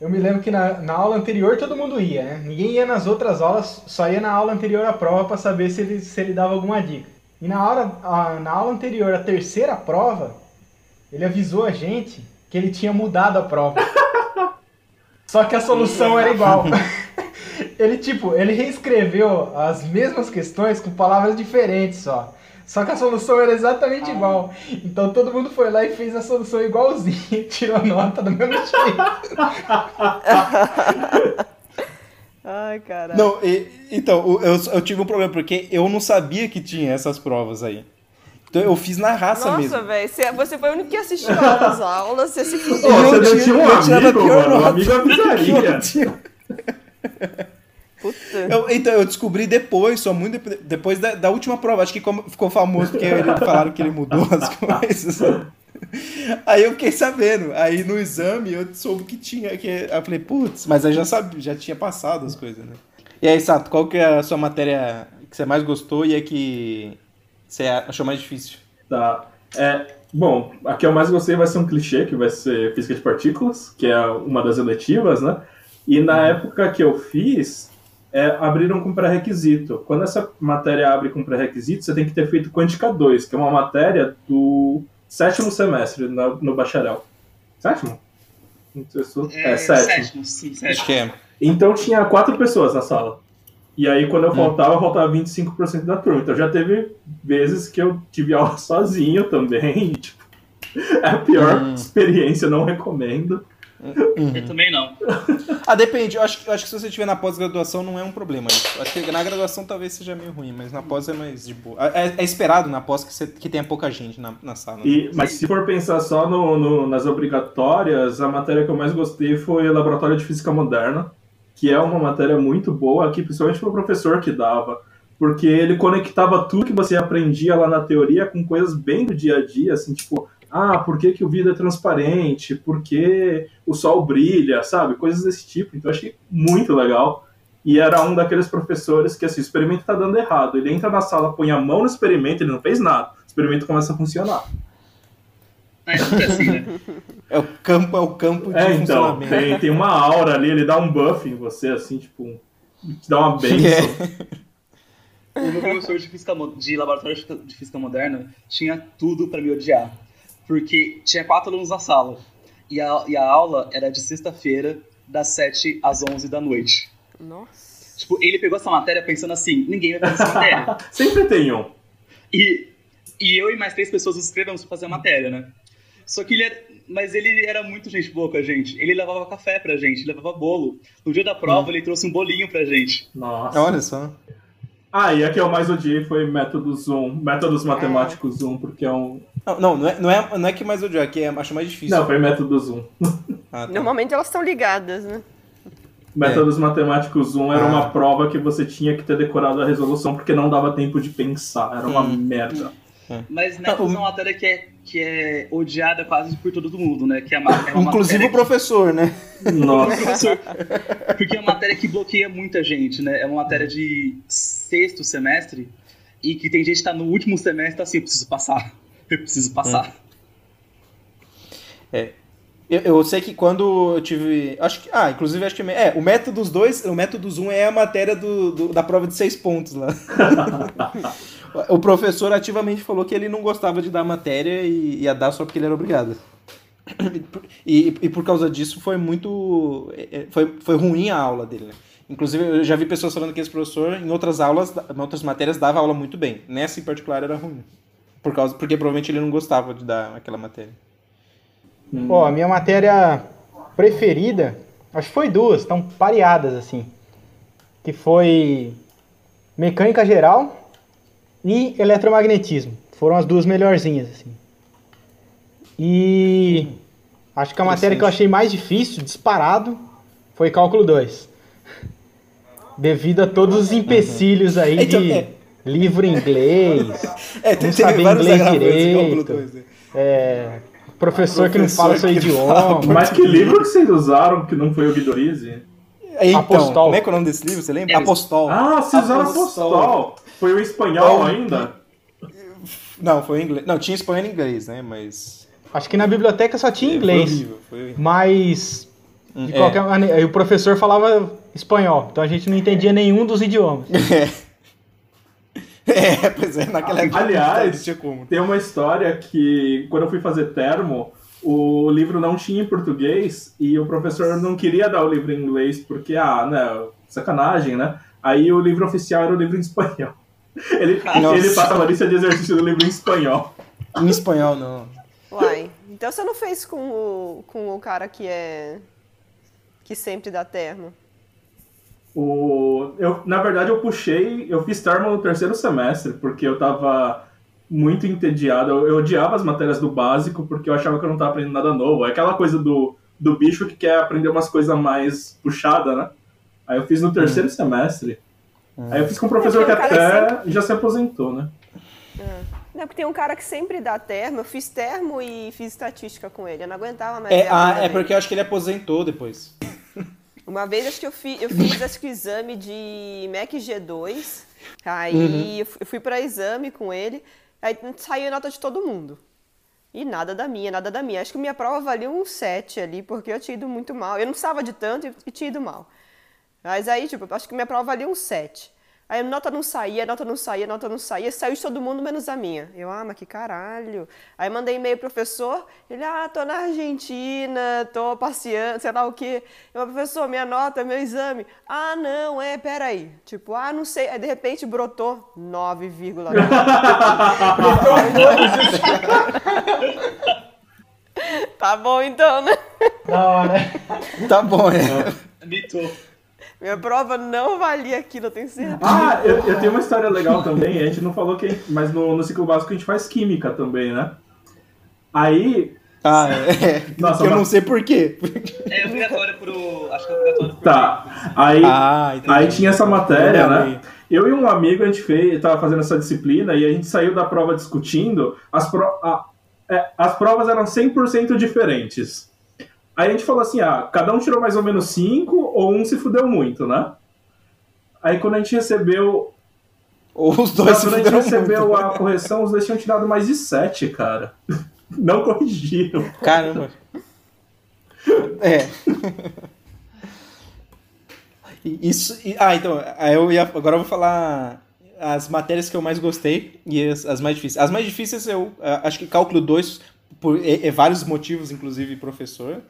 Eu me lembro que na, na aula anterior todo mundo ia, né? Ninguém ia nas outras aulas, só ia na aula anterior à prova para saber se ele, se ele dava alguma dica. E na, hora, a- na aula anterior, a terceira prova, ele avisou a gente que ele tinha mudado a prova. <laughs> Só que a solução era igual. <laughs> Ele, tipo, ele reescreveu as mesmas questões com palavras diferentes só. Só que a solução era exatamente igual. Então todo mundo foi lá e fez a solução igualzinha, <laughs> tirou nota do mesmo jeito. <laughs> Ai, caralho. Não, e- então, o- eu, eu tive um problema, porque eu não sabia que tinha essas provas aí. Então eu fiz na raça Nossa, mesmo. velho, você, você foi o único que assistiu às aulas, você se fudeu. Eu você não tinha- tinha um amigo, mano. Um nota. amigo avisaria. <laughs> Tinha- Eu, então, eu descobri depois, só muito depois, depois da, da, última prova. Acho que como, ficou famoso porque ele, falaram que ele mudou as <laughs> coisas. Aí eu fiquei sabendo. Aí no exame eu soube que tinha. Que, eu falei, putz, mas eu já sabia, já tinha passado as coisas, né? E aí, Sato, qual que é a sua matéria que você mais gostou e é que você achou mais difícil? Tá. É, bom, a que eu mais gostei vai ser um clichê, que vai ser física de partículas, que é uma das eletivas, né? E na época que eu fiz, é, abriram com pré-requisito. Quando essa matéria abre com pré-requisito, você tem que ter feito Quântica 2, que é uma matéria do sétimo semestre no, no bacharel. Sétimo? É, é sétimo. sétimo, sim, sétimo. É. Então tinha quatro pessoas na sala. E aí, quando eu hum. faltava, eu faltava 25% da turma. Então já teve vezes que eu tive aula <laughs> sozinho também. <laughs> Tipo, é a pior hum. experiência, não recomendo. Uhum. Eu também não. ah, depende. Eu acho, eu acho que se você estiver na pós-graduação não é um problema isso. Acho que na graduação talvez seja meio ruim, mas na pós é mais de boa. É, é esperado na pós que, você, que tenha pouca gente na, na sala. E, né? Mas se for pensar só no, no, nas obrigatórias, a matéria que eu mais gostei foi Laboratório de Física Moderna, que é uma matéria muito boa aqui, principalmente para o professor que dava. Porque ele conectava tudo que você aprendia lá na teoria com coisas bem do dia a dia, assim, tipo, ah, por que, que o vidro é transparente? Por que o sol brilha, sabe? Coisas desse tipo. Então eu achei muito legal. E era um daqueles professores que, assim, o experimento está dando errado. Ele entra na sala, põe a mão no experimento, ele não fez nada. O experimento começa a funcionar. É, é assim, né? <laughs> é o campo, é o campo de é, então, tem, tem uma aura ali, ele dá um buff em você, assim, tipo, te dá uma <laughs> benção. É. O meu professor de, física, de laboratório de física moderna tinha tudo para me odiar porque tinha quatro alunos na sala. E a, e a aula era de sexta-feira, das 7 às 11 da noite. Nossa. Tipo, ele pegou essa matéria pensando assim: ninguém vai fazer essa matéria. <laughs> Sempre tem um. E, e eu e mais três pessoas nos inscrevemos pra fazer a matéria, né? Só que ele era, mas ele era muito gente boa com a gente. Ele levava café pra gente, levava bolo. No dia da prova, hum. ele trouxe um bolinho pra gente. Nossa. Olha só. Ah, e a que eu mais odiei foi método Zoom, métodos matemáticos é. Zoom, porque é um. Não, não, não é, não é, não é que mais odiei, é que é, acho mais difícil. Não, foi método Zoom. Ah, tá. Normalmente elas estão ligadas, né? Métodos é. matemáticos Zoom era ah. uma prova que você tinha que ter decorado a resolução porque não dava tempo de pensar, era uma hum. merda. É. Mas métodos é uma matéria que é, que é odiada quase por todo mundo, né? Que é uma, é uma Inclusive o professor, que... né? Nossa. <laughs> porque é uma matéria que bloqueia muita gente, né? É uma matéria de sexto semestre e que tem gente que tá no último semestre tá assim, eu preciso passar. Eu preciso passar. É. Eu, eu, sei que quando eu tive. Acho que. Ah, inclusive acho que. É, o método dos dois. O método 1 é a matéria do, do, da prova de seis pontos lá. <laughs> o professor ativamente falou que ele não gostava de dar matéria e ia dar só porque ele era obrigado. E, e por causa disso foi muito. É, é, foi, foi ruim a aula dele, né? Inclusive, eu já vi pessoas falando que esse professor, em outras aulas, em outras matérias, dava aula muito bem. Nessa em particular era ruim. Por causa, porque provavelmente ele não gostava de dar aquela matéria. Hum. Pô, a minha matéria preferida, acho que foi duas, estão pareadas assim. Que foi mecânica geral e eletromagnetismo. Foram as duas melhorzinhas, assim. E acho que a matéria que eu achei mais difícil, disparado, foi cálculo 2. Devido a todos os empecilhos aí então, de é. Livro em inglês, <laughs> é, tem, não saber inglês direito, é, professor, professor, que não fala seu idioma. Mas que livro que vocês usaram que não foi o Guidorize? Então, Apostol. como é que é o nome desse livro? Você lembra? Apostol. Ah, vocês usaram Apostol. Apostol. Foi o espanhol ainda? Não, foi o inglês. Não, tinha espanhol e inglês, né? Mas. Acho que na biblioteca só tinha inglês. Foi horrível, foi horrível. Mas. De é. qualquer maneira. O professor falava espanhol, então a gente não entendia nenhum dos idiomas. É. <laughs> É, <laughs> pois é, naquela época. Aliás, tem uma história que quando eu fui fazer termo, o livro não tinha em português e o professor não queria dar o livro em inglês porque, ah, né, sacanagem, né? Aí o livro oficial era o livro em espanhol. <laughs> Ele, ele passa a lista de exercício do livro em espanhol. Em espanhol, não. Uai, então você não fez com o, com o cara que é. que sempre dá termo? O, eu, na verdade, eu puxei, eu fiz termo no terceiro semestre, porque eu tava muito entediado. Eu, eu, odiava as matérias do básico, porque eu achava que eu não tava aprendendo nada novo. É aquela coisa do, do bicho que quer aprender umas coisas mais puxadas, né? Aí eu fiz no terceiro semestre. Aí eu fiz com um professor que É, até já se aposentou, né? Não, porque tem um cara que sempre dá termo. Eu fiz termo e fiz estatística com ele. Eu não aguentava mais. É, ah, é porque eu acho que ele aposentou depois. <laughs> Uma vez acho que eu, fi, eu fiz acho que o exame de MEC G2. Aí eu fu- eu fui para exame com ele. Aí saiu a nota de todo mundo. E nada da minha, nada da minha. Acho que minha prova valia um 7 ali, porque eu tinha ido muito mal. Eu não precisava de tanto e- e tinha ido mal. Mas aí, tipo, acho que minha prova valia um 7. Aí a nota não saía, a nota não saía, a nota não saía, saiu de todo mundo menos a minha. Eu, ah, mas que caralho. Aí mandei e-mail pro professor, ele, ah, tô na Argentina, tô passeando, sei lá o quê. Eu, professor, minha nota, meu exame. Ah, não, é, peraí. Tipo, ah, não sei. Aí de repente brotou 9,9. <laughs> tá bom então, né? Da hora. Tá bom, é. Mitou. Minha prova não valia aquilo, eu tenho certeza. Ah, eu, eu tenho uma história legal também. A gente não falou que. Mas no, no ciclo básico a gente faz química também, né? Aí. Ah, é. <laughs> Nossa, eu mas- não sei por quê. É obrigatório pro. Acho que é obrigatório pro. Tá. Aí, Ah, aí tinha essa matéria, Eu né? Eu e um amigo, a gente fez, tava fazendo essa disciplina e a gente saiu da prova discutindo. As, pro, a- é, as provas eram 100% diferentes. Aí a gente falou assim: ah, cada um tirou mais ou menos 5 ou um se fudeu muito, né? Aí quando a gente recebeu. Ou os dois quando a gente recebeu muito. a correção, os dois tinham tirado mais de 7, cara. <laughs> Não corrigiram. Caramba. É. <laughs> Isso. ah, então, eu ia, agora eu vou falar as matérias que eu mais gostei e as, as mais difíceis. As mais difíceis eu acho que cálculo 2, por é, é vários motivos, inclusive professor.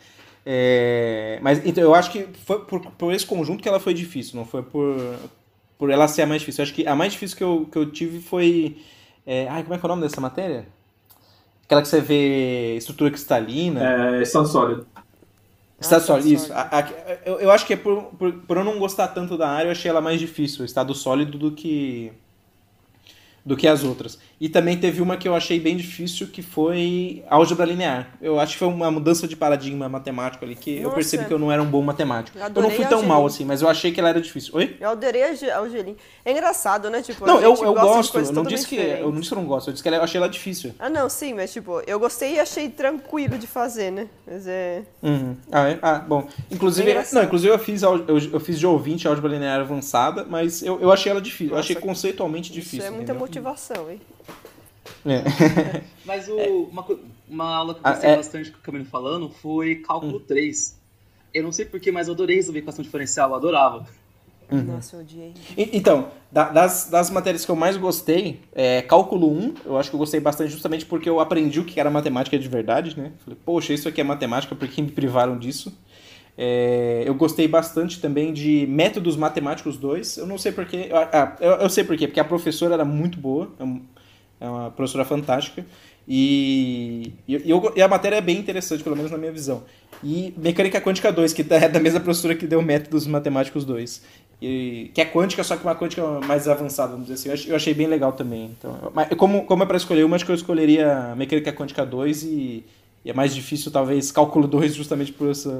É, mas então eu acho que foi por, por esse conjunto que ela foi difícil, não foi por, por ela ser a mais difícil. Eu acho que a mais difícil que eu, que eu tive foi. É, ai, como é que é o nome dessa matéria? Aquela que você vê estrutura cristalina. É, estado sólido. Estado Ah, sólido, isso. A- a- eu, eu acho que é por, por, por eu não gostar tanto da área, eu achei ela mais difícil, o estado sólido, do que do que as outras. E também teve uma que eu achei bem difícil, que foi álgebra linear. Eu acho que foi uma mudança de paradigma matemático ali, que eu Nossa. percebi que eu não era um bom matemático. Eu Eu, não fui tão mal assim, mas eu achei que ela era difícil. Oi? Eu adorei a Ge- a Angelim. É engraçado, né? Tipo, Não, eu, eu gosto, eu não disse que eu não disse que eu não gosto, eu disse que eu achei ela difícil. Ah, não, sim, mas tipo, eu gostei e achei tranquilo de fazer, né? Mas é. Uhum. Ah, é? Ah, bom. Inclusive, É não, inclusive eu fiz, eu, eu fiz de ouvinte álgebra linear avançada, mas eu, eu achei ela difícil. eu achei Nossa, conceitualmente Isso difícil. é muita entendeu? Motivação, hein? É. <laughs> Mas o- uma, uma aula que eu Ah, gostei é. bastante que o Camilo falando foi cálculo 3. Eu não sei porquê, mas eu adorei resolver equação diferencial, eu adorava. Uhum. Nossa, eu odiei. Então, da- das, das matérias que eu mais gostei, é, cálculo 1, eu acho que eu gostei bastante justamente porque eu aprendi o que era matemática de verdade, né? Falei, poxa, isso aqui é matemática, por que me privaram disso? É, eu gostei bastante também de métodos matemáticos 2, eu não sei porquê, ah, eu, eu sei porquê, porque a professora era muito boa, é é uma professora fantástica, e, e, eu- e a matéria é bem interessante, pelo menos na minha visão. E mecânica quântica 2, que é da mesma professora que deu métodos matemáticos 2. E, que é quântica, só que uma quântica mais avançada, vamos dizer assim. Eu Eu achei bem legal também. Então, mas como, como é para escolher uma, acho que eu escolheria mecânica quântica 2 e, e é mais difícil, talvez, cálculo 2, justamente por esse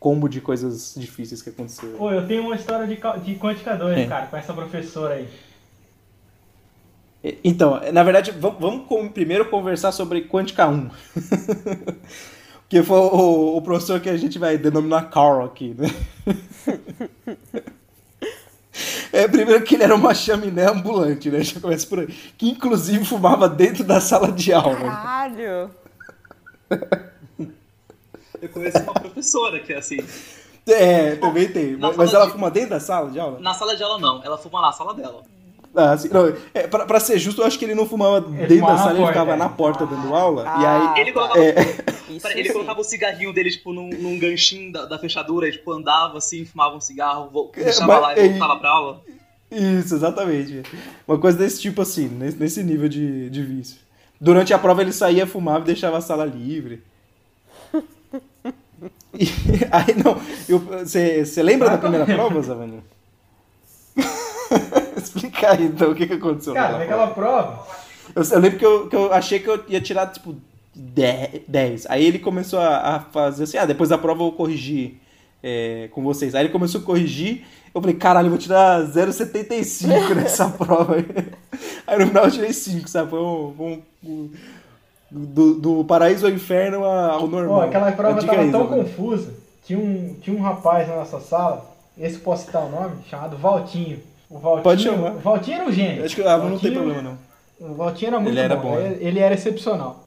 combo de coisas difíceis que aconteceram. Pô, eu tenho uma história de, de quântica 2, É. cara, com essa professora aí. Então, na verdade, vamos, vamos com- primeiro conversar sobre quântica <laughs> 1. que foi o, o professor que a gente vai denominar Carl aqui, né? <laughs> É, primeiro que ele era uma chaminé ambulante, né? Já começa por aí. Que inclusive fumava dentro da sala de aula. Caralho! <laughs> Eu conheci uma professora que é assim. É, também tem. Na Mas, ela de- fuma dentro da sala de aula? Na sala de aula não, ela fuma na sala dela. Ah, assim, não, é, pra, pra ser justo, eu acho que ele não fumava dentro fumava da sala, ele porta, ficava é. na porta dando aula. Ah, e aí. Ele colocava, É, <laughs> pera, ele colocava o cigarrinho dele, tipo, num, num ganchinho da, da fechadura, e, tipo, andava assim, fumava um cigarro, vol- deixava mas- lá e é- voltava pra aula. Isso, exatamente. Uma coisa desse tipo assim, nesse, nesse nível de, de vício. Durante a prova ele saía, fumava e deixava a sala livre. E, <laughs> aí não. Você lembra da primeira prova, Zavani? <laughs> Explica aí então o que, que aconteceu. Cara, naquela naquela prova, Eu, eu lembro que eu, que eu achei que eu ia tirar, tipo, 10. Aí ele começou a, a fazer assim, ah, depois da prova eu vou corrigir é, com vocês. Aí ele começou a corrigir, eu falei, caralho, vou tirar 0,75 nessa <laughs> prova. Aí no final eu tirei 5, sabe? Foi um, um, do, do paraíso ao inferno ao normal. Pô, aquela prova tava tão confusa. Tinha um, tinha um rapaz na nossa sala, esse posso citar o nome, chamado Valtinho. O Valtinho, Pode chamar. O Valtinho era um gênio. Acho que ah, não tem problema não. O Valtinho era muito ele era bom. bom. Ele, ele era excepcional.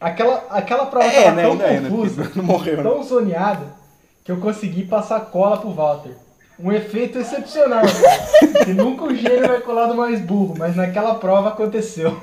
Aquela, aquela prova É, tava né, tão é, né, confusa, <laughs> não morreu, né? tão zoneada, que eu consegui passar cola pro Walter. Um efeito excepcional, cara. que nunca o gênio vai colar do mais burro, mas naquela prova aconteceu.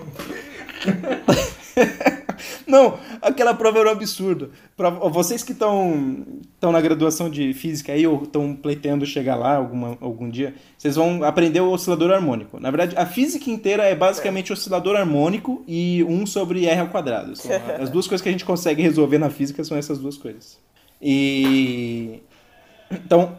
<laughs> Não, aquela prova era um absurdo. Pra, vocês que estão na graduação de física aí, ou estão pleiteando chegar lá alguma, algum dia, vocês vão aprender o oscilador harmônico. Na verdade, a física inteira é basicamente oscilador harmônico e um sobre R ao quadrado. As duas coisas que a gente consegue resolver na física são essas duas coisas. E. Então,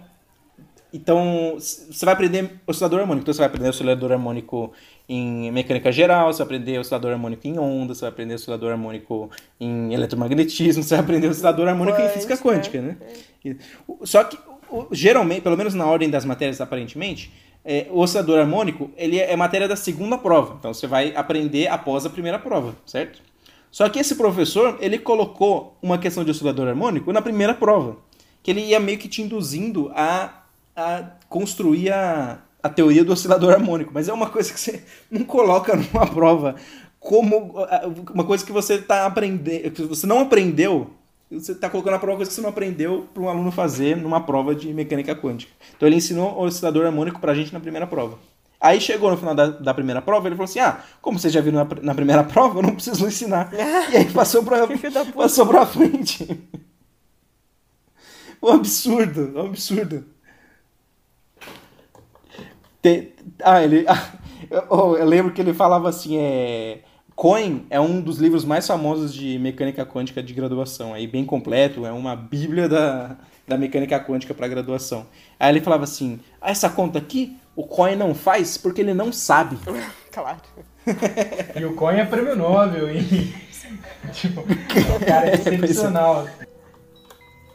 então, você vai aprender oscilador harmônico. Então, você vai aprender oscilador harmônico em mecânica geral, você vai aprender oscilador harmônico em onda, você vai aprender oscilador harmônico em eletromagnetismo, você vai aprender oscilador harmônico em física quântica, né? Só que, geralmente, pelo menos na ordem das matérias, aparentemente, é, o oscilador harmônico ele é matéria da segunda prova. Então, você vai aprender após a primeira prova, certo? Só que esse professor, ele colocou uma questão de oscilador harmônico na primeira prova. Que ele ia meio que te induzindo a, a construir a, a teoria do oscilador harmônico. Mas é uma coisa que você <laughs> não coloca numa prova como uma coisa que você está aprendendo, que você não aprendeu, você está colocando na prova uma coisa que você não aprendeu para um aluno fazer numa prova de mecânica quântica. Então ele ensinou o oscilador harmônico para a gente na primeira prova. Aí chegou no final da, da, primeira prova, ele falou assim: Ah, como vocês já viram na, na primeira <laughs> prova, eu não preciso ensinar. <laughs> e aí passou pra, passou pra frente. um absurdo, um absurdo. Tem, ah, ele. Ah, <laughs> eu, eu, lembro que ele falava assim: é. Coin é um dos livros mais famosos de mecânica quântica de graduação. Aí, bem completo, é uma bíblia da, da mecânica quântica para graduação. Aí ele falava assim: ah, essa conta aqui, o Coin não faz porque ele não sabe. <laughs> Claro. e o Coin é prêmio Nobel, e. <laughs> tipo, cara, é excepcional.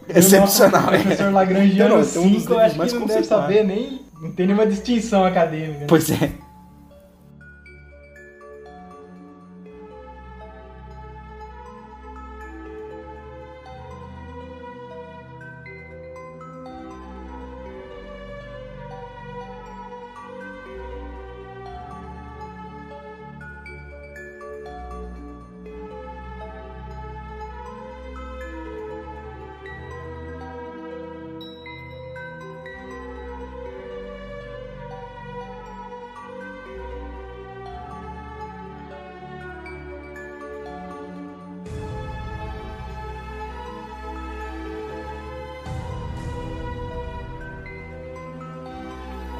Excepcional, O professor Lagrangiano 5, eu acho que não deve saber nem. Não tem nenhuma distinção acadêmica. Né? Pois é.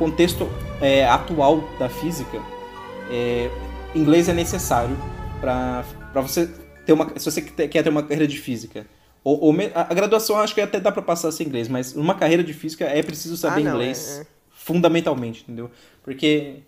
Contexto é, atual da física, é, inglês é necessário para você ter uma. Se você quer ter uma carreira de física. Ou, ou a graduação acho que até dá para passar sem inglês, mas numa carreira de física é preciso saber ah, não, inglês é, é. fundamentalmente, entendeu? Porque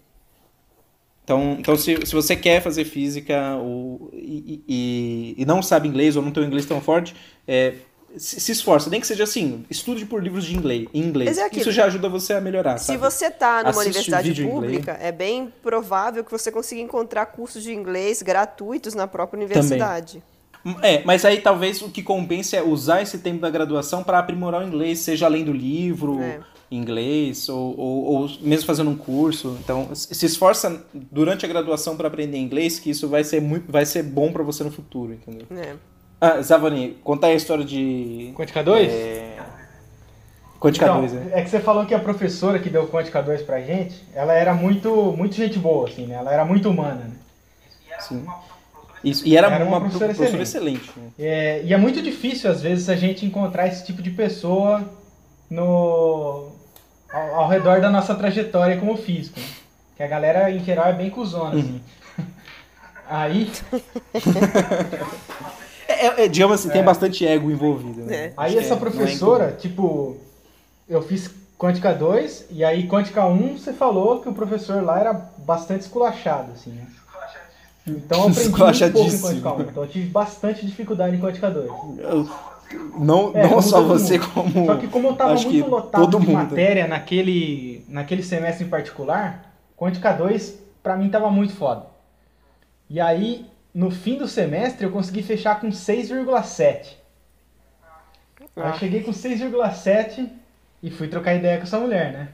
então, então se, se você quer fazer física ou, e, e, e não sabe inglês ou não tem um inglês tão forte, é, se, esforça, nem que seja assim, estude por livros de inglês, inglês. É Isso já ajuda você a melhorar. Se sabe? você está numa Assiste universidade pública, é bem provável que você consiga encontrar cursos de inglês gratuitos na própria universidade. Também. É, mas aí talvez o que compense é usar esse tempo da graduação para aprimorar o inglês, seja além do livro, é. inglês, ou, ou, ou, mesmo fazendo um curso. Então, se esforça durante a graduação para aprender inglês, que isso vai ser, muito, vai ser bom para você no futuro, entendeu? É. Ah, Zavani, conta aí a história de. Quântica 2? É... Quântica então, 2, é. é que você falou que a professora que deu Quântica 2 pra gente, ela era muito, muito gente boa, assim, né? Ela era muito humana, né? Sim. Isso, e era, era uma, uma professora, professora excelente. excelente né? é, e é muito difícil, às vezes, a gente encontrar esse tipo de pessoa no ao, ao redor da nossa trajetória como físico. Né? Que a galera, em geral, é bem cuzona, assim. Uhum. Aí. <laughs> É, é, digamos assim, é. tem bastante ego envolvido. Né? É. Aí essa é, professora, tipo, eu fiz Quântica 2 e aí Quântica 1 você falou que o professor lá era bastante esculachado, assim, né? Então eu aprendi um pouco em Quântica 1, então eu tive bastante dificuldade em Quântica 2. Não, É, não como só você, mundo. como. Só que como eu tava acho muito lotado todo de mundo. matéria naquele, naquele semestre em particular, Quântica 2 pra mim tava muito foda. E aí, no fim do semestre, eu consegui fechar com 6,7. Aí Ah. eu cheguei com 6,7 e fui trocar ideia com essa mulher, né?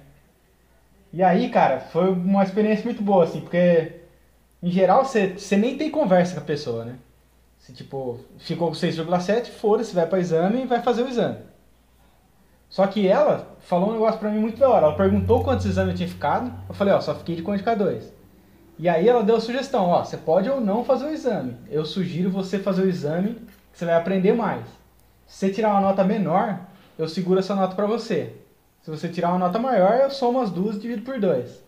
E aí, cara, foi uma experiência muito boa, assim, porque em geral você nem tem conversa com a pessoa, né? Se tipo, ficou com 6,7, foda-se, vai para exame e vai fazer o exame. Só que ela falou um negócio pra mim muito da hora. Ela perguntou quantos exames eu tinha ficado. Eu falei, ó, só fiquei de quântica 2. E aí ela deu a sugestão, ó, você pode ou não fazer o exame. Eu sugiro você fazer o exame, que você vai aprender mais. Se você tirar uma nota menor, eu seguro essa nota pra você. Se você tirar uma nota maior, eu somo as duas e divido por dois.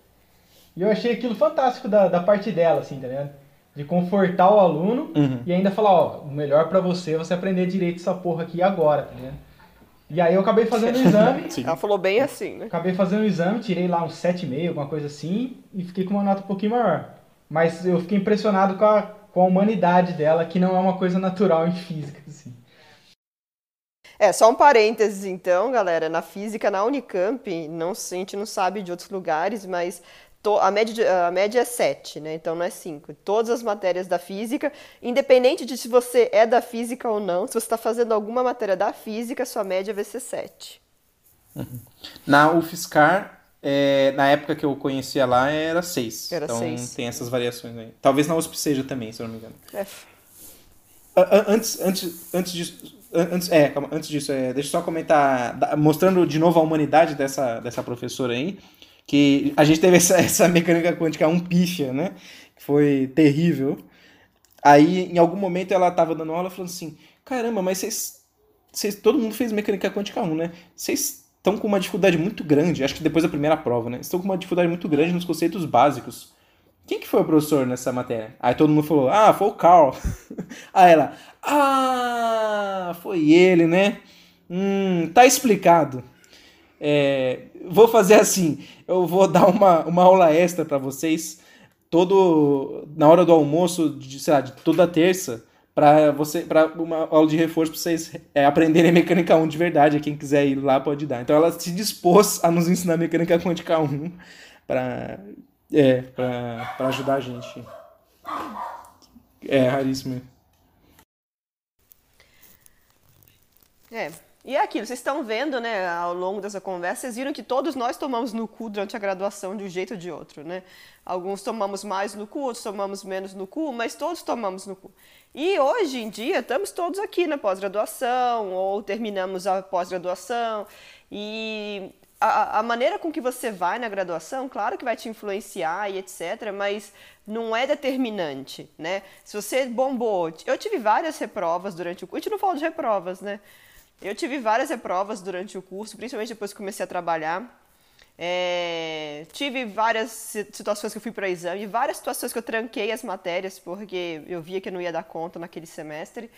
E eu achei aquilo fantástico da, da parte dela, assim, tá ligado? De confortar o aluno Uhum. e ainda falar, ó, o melhor pra você é você aprender direito essa porra aqui agora, tá ligado? E aí eu acabei fazendo o exame, <laughs> Ela falou bem assim, né? acabei fazendo o exame, tirei lá uns 7,5, alguma coisa assim, e fiquei com uma nota um pouquinho maior. Mas eu fiquei impressionado com a, com a humanidade dela, que não é uma coisa natural em física, assim. É, só um parênteses então, galera. Na física, na Unicamp, não, a gente não sabe de outros lugares, mas a, média, a média é 7, né? Então não é 5. Todas as matérias da física, independente de se você é da física ou não, se você está fazendo alguma matéria da física, sua média vai ser 7. Na UFSCar, é, na época que eu conhecia lá, era 6. Era então seis. tem essas variações aí. Talvez na USP seja também, se eu não me engano. É, A- a- Antes, antes, antes disso. an- Antes, é, calma, antes disso, é, deixa eu só comentar, mostrando de novo a humanidade dessa, dessa professora aí, que a gente teve essa, <laughs> essa mecânica quântica um pífia, né? Que foi terrível. Aí, em algum momento, ela tava dando aula falando assim: caramba, mas vocês. vocês todo mundo fez mecânica quântica 1, né? Vocês estão com uma dificuldade muito grande, acho que depois da primeira prova, né? Estão com uma dificuldade muito grande nos conceitos básicos. Quem que foi o professor nessa matéria? Aí todo mundo falou, ah, foi o Carl. <laughs> Aí ela, ah, foi ele, né? Hum, tá explicado. É, vou fazer assim, eu vou dar uma, uma aula extra para vocês, todo na hora do almoço, de, sei lá, de toda terça, para você, para uma aula de reforço para vocês é, aprenderem mecânica 1 de verdade. Quem quiser ir lá pode dar. Então ela se dispôs a nos ensinar mecânica quântica 1 para é, pra ajudar a gente. É raríssimo. É. E é aquilo, vocês estão vendo, né, ao longo dessa conversa, vocês viram que todos nós tomamos no cu durante a graduação de um jeito ou de outro, né? Alguns tomamos mais no cu, outros tomamos menos no cu, mas todos tomamos no cu. E hoje em dia estamos todos aqui na pós-graduação ou terminamos a pós-graduação e a, a maneira com que você vai na graduação, claro que vai te influenciar e etc, mas não é determinante, né? Se você bombou, eu tive várias reprovas durante o curso, a gente não fala de reprovas, né? Eu tive várias reprovas durante o curso, principalmente depois que comecei a trabalhar. É, tive várias si- situações que eu fui para exame, várias situações que eu tranquei as matérias porque eu via que eu não ia dar conta naquele semestre.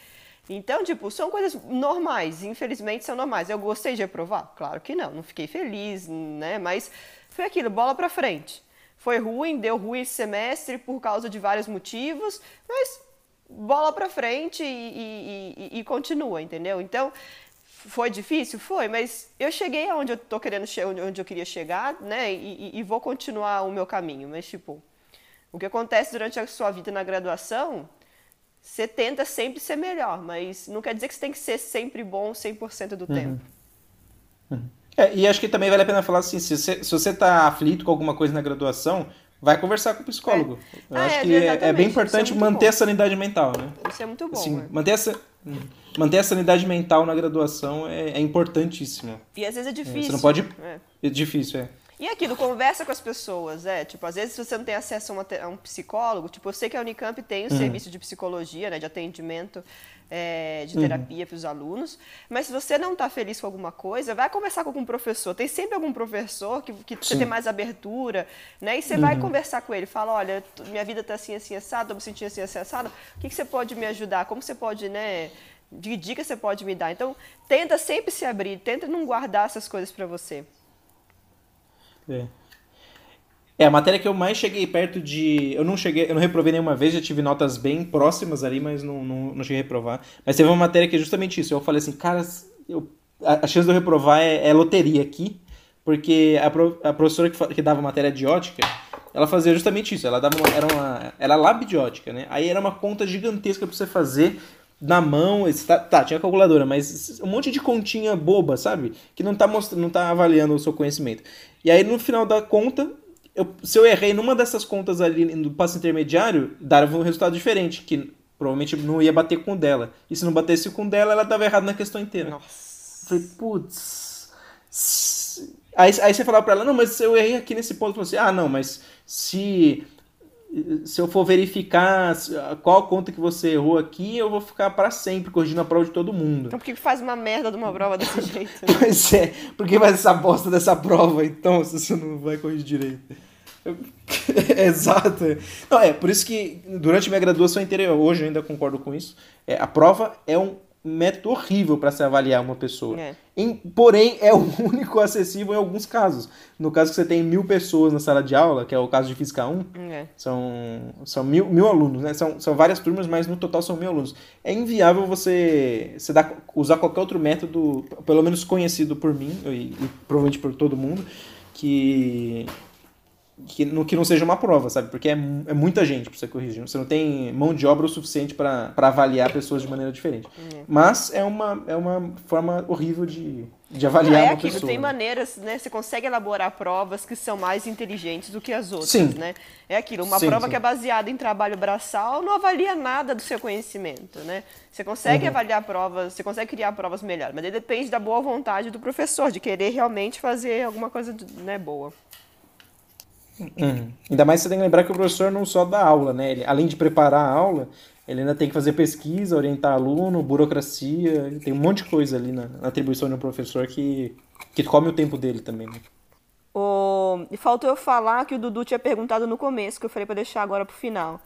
Então, tipo, são coisas normais, infelizmente são normais. Eu gostei de reprovar? Claro que não, não fiquei feliz, né? Mas foi aquilo, bola para frente. Foi ruim, deu ruim esse semestre por causa de vários motivos, mas bola pra frente e, e- e- e continua, entendeu? Então, foi difícil? Foi, mas eu cheguei aonde eu tô querendo che- onde eu queria chegar, né? E, e- vou continuar o meu caminho. Mas, tipo, o que acontece durante a sua vida na graduação, você tenta sempre ser melhor, mas não quer dizer que você tem que ser sempre bom 100% do tempo. É, e acho que também vale a pena falar assim, se você, se você tá aflito com alguma coisa na graduação, vai conversar com o psicólogo. Eu Ah, acho é, que é, é exatamente. bem é importante manter bom. a sanidade mental, né? Isso é muito bom. Assim, manter, essa, manter a sanidade mental na graduação é, é importantíssimo. E às vezes é difícil. Você não pode... É. É difícil, é. E aquilo, conversa com as pessoas, é, tipo, às vezes você não tem acesso a, uma a um psicólogo, tipo, eu sei que a Unicamp tem o serviço de psicologia, né, de atendimento, é, de terapia para os alunos, mas se você não está feliz com alguma coisa, vai conversar com algum professor, tem sempre algum professor que, que você tem mais abertura, né, e você vai conversar com ele, fala, olha, minha vida está assim, assim, assado, tô me sentindo assim, assim, assado, o que, que você pode me ajudar, como você pode, né, de dica você pode me dar, então, tenta sempre se abrir, tenta não guardar essas coisas para você. É. É, a matéria que eu mais cheguei perto de. Eu não cheguei, eu não reprovei nenhuma vez, já tive notas bem próximas ali, mas não, não, não cheguei a reprovar. Mas teve uma matéria que é justamente isso. Eu falei assim, cara, eu, a, a chance de eu reprovar é, é loteria aqui, porque a, pro, a professora que, que dava matéria de ótica, ela fazia justamente isso. Ela dava uma, era uma. Era lab de ótica, né? Aí era uma conta gigantesca pra você fazer na mão, tá, tá, tinha calculadora, mas um monte de continha boba, sabe? Que não tá mostrando, não tá avaliando o seu conhecimento. E aí no final da conta, eu, se eu errei numa dessas contas ali no passo intermediário, dava um resultado diferente, que provavelmente não ia bater com o dela. E se não batesse com o dela, ela dava errado na questão inteira. Nossa. Falei, putz. Aí, aí você falava pra ela, não, mas eu errei aqui nesse ponto. Você, ah, não, mas se se eu for verificar qual conta que você errou aqui, eu vou ficar para sempre corrigindo a prova de todo mundo. Então por que faz uma merda de uma prova desse <laughs> jeito? pois é, por que faz essa bosta dessa prova então, se você não vai corrigir direito? <laughs> Exato. Não, é, por isso que durante minha graduação inteira, hoje eu ainda concordo com isso, é, a prova é um método horrível para se avaliar uma pessoa. É. Em, porém, é o <laughs> único acessível em alguns casos. No caso que você tem mil pessoas na sala de aula, que é o caso de Física 1, é. são, são mil, mil alunos, né? São, são várias turmas, mas no total são mil alunos. É inviável você, você dar, usar qualquer outro método, pelo menos conhecido por mim, e, e provavelmente por todo mundo, que que, no, que não seja uma prova, sabe? Porque é, é muita gente para você corrigir. Você não tem mão de obra o suficiente para avaliar pessoas de maneira diferente. Uhum. Mas é uma, é uma forma horrível de, de avaliar é uma aquilo, pessoa. Tem né? maneiras, né? Você consegue elaborar provas que são mais inteligentes do que as outras, sim. né? É aquilo, uma sim, prova sim. que é baseada em trabalho braçal não avalia nada do seu conhecimento, né? Você consegue uhum. avaliar provas, você consegue criar provas melhores, mas depende da boa vontade do professor, de querer realmente fazer alguma coisa né, boa. Uhum. Ainda mais você tem que lembrar que o professor não só dá aula, né? Ele, além de preparar a aula, ele ainda tem que fazer pesquisa, orientar aluno, burocracia, tem um monte de coisa ali na, na atribuição de um professor que, que come o tempo dele também, né? O... E faltou eu falar que o Dudu tinha perguntado no começo, que eu falei para deixar agora pro final.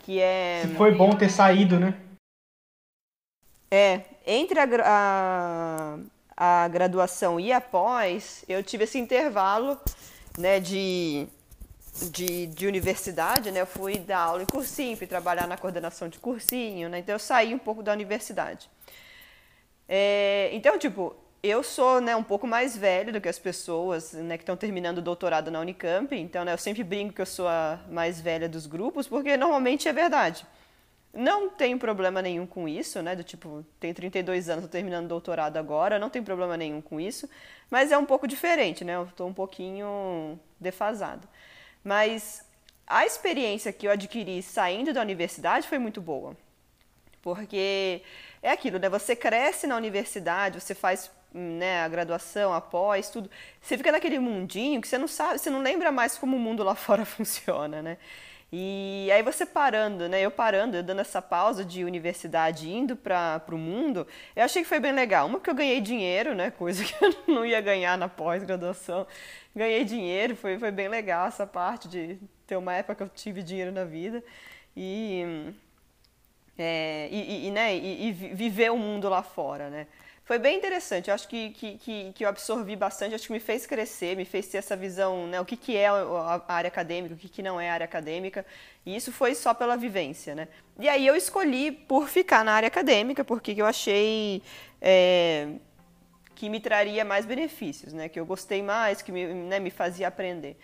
Que é. Se foi bom ter saído, né? É, entre a, a, a graduação e após, eu tive esse intervalo né, de de, de universidade, né? Eu fui dar aula em cursinho, fui trabalhar na coordenação de cursinho, né? Então eu saí um pouco da universidade. É, então, tipo, eu sou né, um pouco mais velho do que as pessoas né, que estão terminando o doutorado na Unicamp, então né, eu sempre brinco que eu sou a mais velha dos grupos, porque normalmente é verdade. Não tenho problema nenhum com isso, né? Do tipo, tenho 32 anos, estou terminando o doutorado agora, não tenho problema nenhum com isso, mas é um pouco diferente, né? Eu estou um pouquinho defasado. Mas a experiência que eu adquiri saindo da universidade foi muito boa. Porque é aquilo, né? Você cresce na universidade, você faz né, a graduação, após, tudo. Você fica naquele mundinho que você não sabe, você não lembra mais como o mundo lá <laughs> fora funciona, né? E aí você parando, né? Eu parando, eu dando essa pausa de universidade, indo para o mundo, eu achei que foi bem legal. Uma, porque eu ganhei dinheiro, né? Coisa que eu <laughs> não ia ganhar na pós-graduação. Ganhei dinheiro, foi, foi bem legal essa parte de ter uma época que eu tive dinheiro na vida. E, é, e, e, né, e, e viver o mundo lá fora, né? Foi bem interessante. Eu acho que, que, que, que, eu absorvi bastante, acho que me fez crescer, me fez ter essa visão, né, o que, que é a área acadêmica, o que, que não é a área acadêmica. E isso foi só pela vivência, né? E aí eu escolhi por ficar na área acadêmica, porque eu achei é, que me traria mais benefícios, né? Que eu gostei mais, que me, né, me fazia aprender.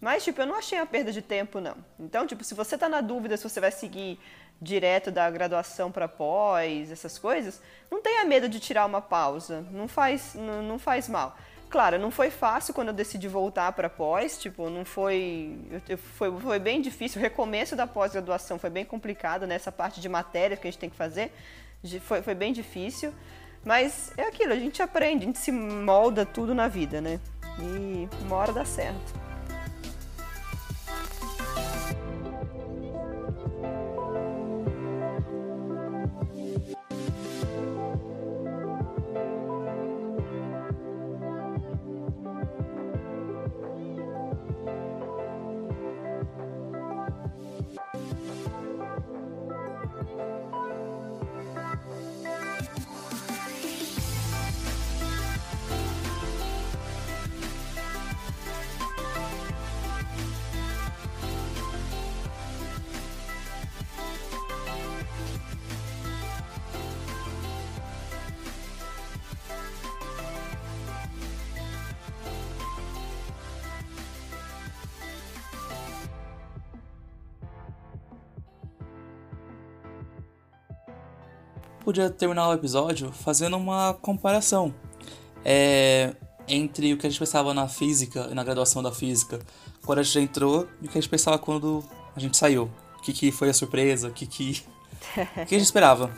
Mas, tipo, eu não achei a perda de tempo, não. Então, tipo, se você está na dúvida se você vai seguir direto da graduação para pós, essas coisas, não tenha medo de tirar uma pausa, não faz, não, não faz mal. Claro, não foi fácil quando eu decidi voltar para pós, tipo, não foi, foi, foi bem difícil, o recomeço da pós-graduação foi bem complicado, nessa né? parte de matéria que a gente tem que fazer, foi, foi bem difícil, mas é aquilo, a gente aprende, a gente se molda tudo na vida, né? E uma hora dá certo. Podia terminar o episódio fazendo uma comparação é, entre o que a gente pensava na física e na graduação da física quando a gente entrou e o que a gente pensava quando a gente saiu. O que, que foi a surpresa, o que, que, <laughs> o que a gente esperava.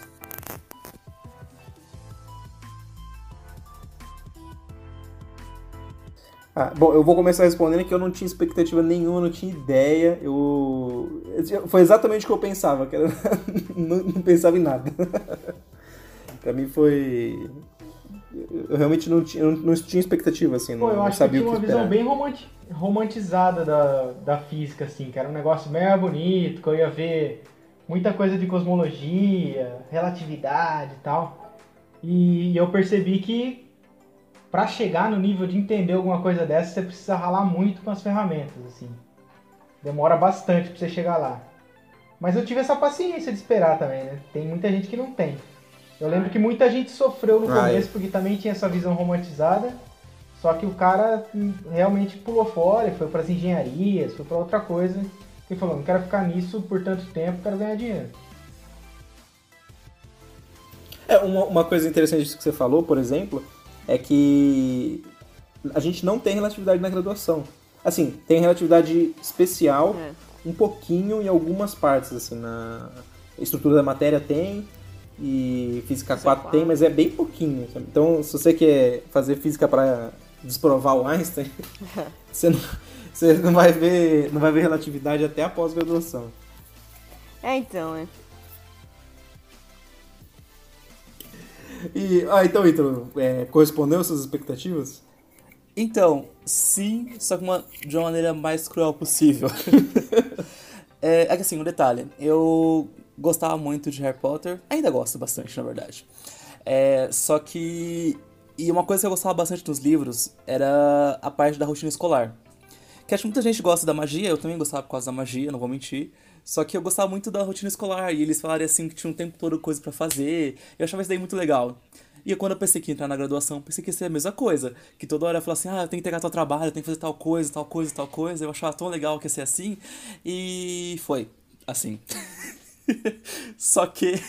Ah, bom, eu vou começar respondendo que eu não tinha expectativa nenhuma, não tinha ideia. Eu. Foi exatamente o que eu pensava, que era... <laughs> não, não pensava em nada. <laughs> pra mim foi. Eu realmente não tinha, não tinha expectativa, assim. Pô, não, eu acho sabia que tinha que uma visão bem romanti- romantizada da, da física, assim, que era um negócio mega bonito, que eu ia ver muita coisa de cosmologia, relatividade e tal. E eu percebi que para chegar no nível de entender alguma coisa dessa, você precisa ralar muito com as ferramentas, assim. Demora bastante pra você chegar lá. Mas eu tive essa paciência de esperar também, né? Tem muita gente que não tem. Eu lembro que muita gente sofreu no Ah, é. começo porque também tinha essa visão romantizada. Só que o cara hum, realmente pulou fora e foi para as engenharias, foi para outra coisa. E falou: não quero ficar nisso por tanto tempo, quero ganhar dinheiro. É, uma, uma coisa interessante disso que você falou, por exemplo, é que a gente não tem relatividade na graduação. Assim, tem relatividade especial, É. um pouquinho em algumas partes, assim, na estrutura da matéria tem, e física 4 tem, mas é bem pouquinho. sabe? Então, se você quer fazer física para desprovar o Einstein, <laughs> você não, você não vai ver, não vai ver relatividade até a pós-graduação. É, então, é. E, ah, então, Ítalo, é, correspondeu às suas expectativas? Então, sim, só que uma, de uma maneira mais cruel possível. <laughs> é, é que assim, um detalhe. Eu gostava muito de Harry Potter, ainda gosto bastante, na verdade. É, só que. E uma coisa que eu gostava bastante dos livros era a parte da rotina escolar. Que acho que muita gente gosta da magia, eu também gostava por causa da magia, não vou mentir. Só que eu gostava muito da rotina escolar, e eles falaram assim que tinha um tempo todo coisa pra fazer. Eu achava isso daí muito legal. E quando eu pensei que ia entrar na graduação, pensei que ia ser a mesma coisa. Que toda hora eu falava assim, ah, eu tenho que entregar tal trabalho, eu tenho que fazer tal coisa, tal coisa, tal coisa. Eu achava tão legal que ia ser assim. E foi assim. <laughs> <laughs> Só que.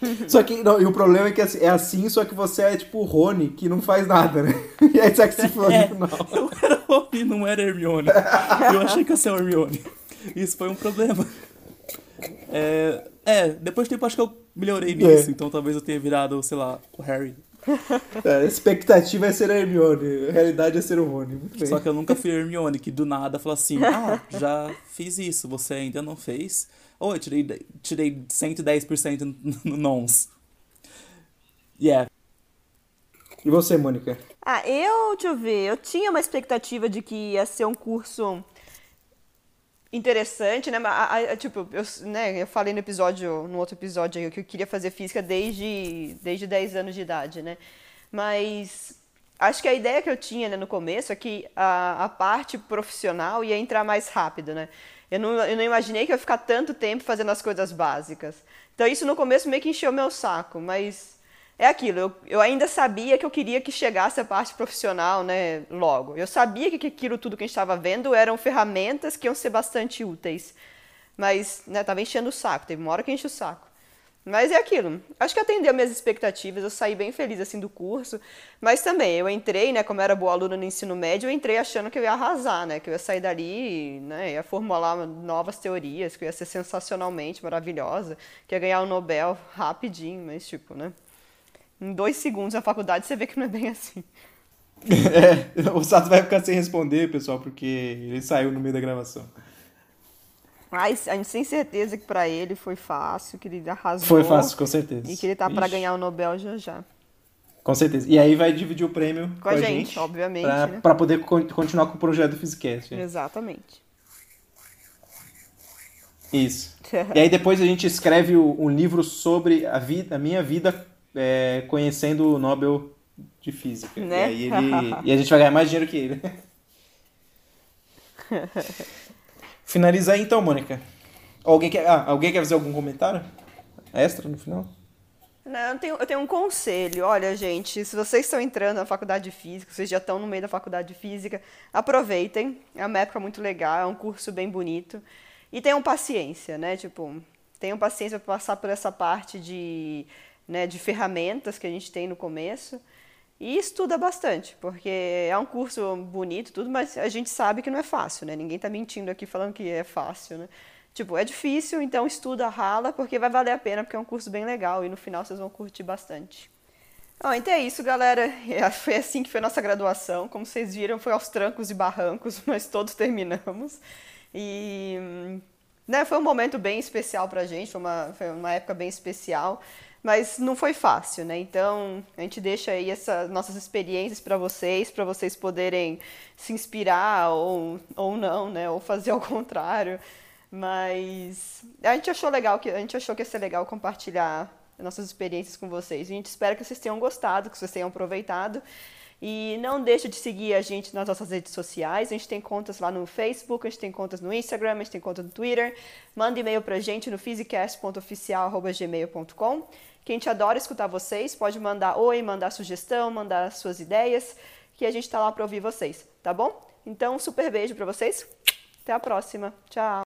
<laughs> Só que, não, e o problema é que assim- é assim, só que você é tipo o Rony, que não faz nada, né? <laughs> E aí você que se falou É. no final. Eu era Rony, não era Hermione. Eu achei que ia ser Hermione. Isso foi um problema. É, é, depois de tempo acho que eu melhorei nisso, então talvez eu tenha virado, sei lá, o Harry. É, a expectativa é ser a Hermione, a realidade é ser o Rony. Muito bem. Só que eu nunca fui Hermione, que do nada falou assim: Ah, já fiz isso, você ainda não fez? Ou eu tirei, tirei 110% no, <laughs> no nons. Yeah. E você, Mônica? Ah, eu, deixa eu ver, eu tinha uma expectativa de que ia ser um curso interessante, né? Mas, a- a- tipo, eu, né, eu falei no episódio, no outro episódio aí, que eu queria fazer física desde, desde 10 anos de idade, né? Mas acho que a ideia que eu tinha né, no começo é que a, a parte profissional ia entrar mais rápido, né? Eu não, eu não imaginei que eu ia ficar tanto tempo fazendo as coisas básicas. Então isso no começo meio que encheu meu saco, mas é aquilo, eu, eu ainda sabia que eu queria que chegasse a parte profissional, né, logo. Eu sabia que aquilo tudo que a gente estava vendo eram ferramentas que iam ser bastante úteis. Mas, né, enchendo o saco, teve uma hora que enche o saco. Mas é aquilo. Acho que atendeu minhas expectativas, eu saí bem feliz assim do curso. Mas também, eu entrei, né, como era boa aluna no ensino médio, eu entrei achando que eu ia arrasar, né, que eu ia sair dali, né, ia formular novas teorias, que eu ia ser sensacionalmente maravilhosa, que ia ganhar o Nobel rapidinho, mas tipo, né, em dois segundos na faculdade você vê que não é bem assim. <laughs> É, o Sato vai ficar sem responder, pessoal, porque ele saiu no meio da gravação. Mas a gente tem certeza que pra ele foi fácil, que ele arrasou. Foi fácil, com certeza. E que ele tá Ixi, ganhar o Nobel já já. Com certeza. E aí vai dividir o prêmio Com a gente, obviamente, Pra, né? pra poder con- continuar com o projeto do Physicast. é. Exatamente. Isso. <laughs> E aí depois a gente escreve um livro sobre a, vida, a minha vida é, conhecendo o Nobel de Física. Né? E, aí ele- e a gente vai ganhar mais dinheiro que ele. <laughs> Finalizar então, Mônica. Alguém quer, ah, alguém quer fazer algum comentário extra no final? Não, eu, tenho, eu tenho um conselho. Olha, gente, se vocês estão entrando na faculdade de física, vocês já estão no meio da faculdade de física, aproveitem. É uma época muito legal, é um curso bem bonito. E tenham paciência, né? Tipo, tenham paciência para passar por essa parte de né, de ferramentas que a gente tem no começo. E estuda bastante, porque é um curso bonito, tudo, mas a gente sabe que não é fácil, né? Ninguém está mentindo aqui falando que é fácil, né? Tipo, é difícil, então estuda, rala, porque vai valer a pena, porque é um curso bem legal e no final vocês vão curtir bastante. Bom, então é isso, galera. <laughs> Foi assim que foi a nossa graduação. Como vocês viram, foi aos trancos e barrancos, <laughs> mas todos terminamos. E né, foi um momento bem especial pra gente, foi uma, foi uma época bem especial, mas não foi fácil, né? Então a gente deixa aí essas nossas experiências para vocês, para vocês poderem se inspirar ou, ou não, né? Ou fazer <laughs> ao contrário. Mas a gente achou legal que a gente achou que ia ser legal compartilhar nossas experiências com vocês. A gente espera que vocês tenham gostado, que vocês tenham aproveitado. E não deixe de seguir a gente nas nossas redes sociais. A gente tem contas lá no Facebook, a gente tem contas no Instagram, a gente tem conta no Twitter. Manda e-mail pra gente no physicast.oficial.gmail.com. Que a gente adora escutar vocês. Pode mandar oi, mandar sugestão, mandar suas ideias, que a gente tá lá para ouvir vocês, tá bom? Então, um super beijo para vocês. Até a próxima. Tchau.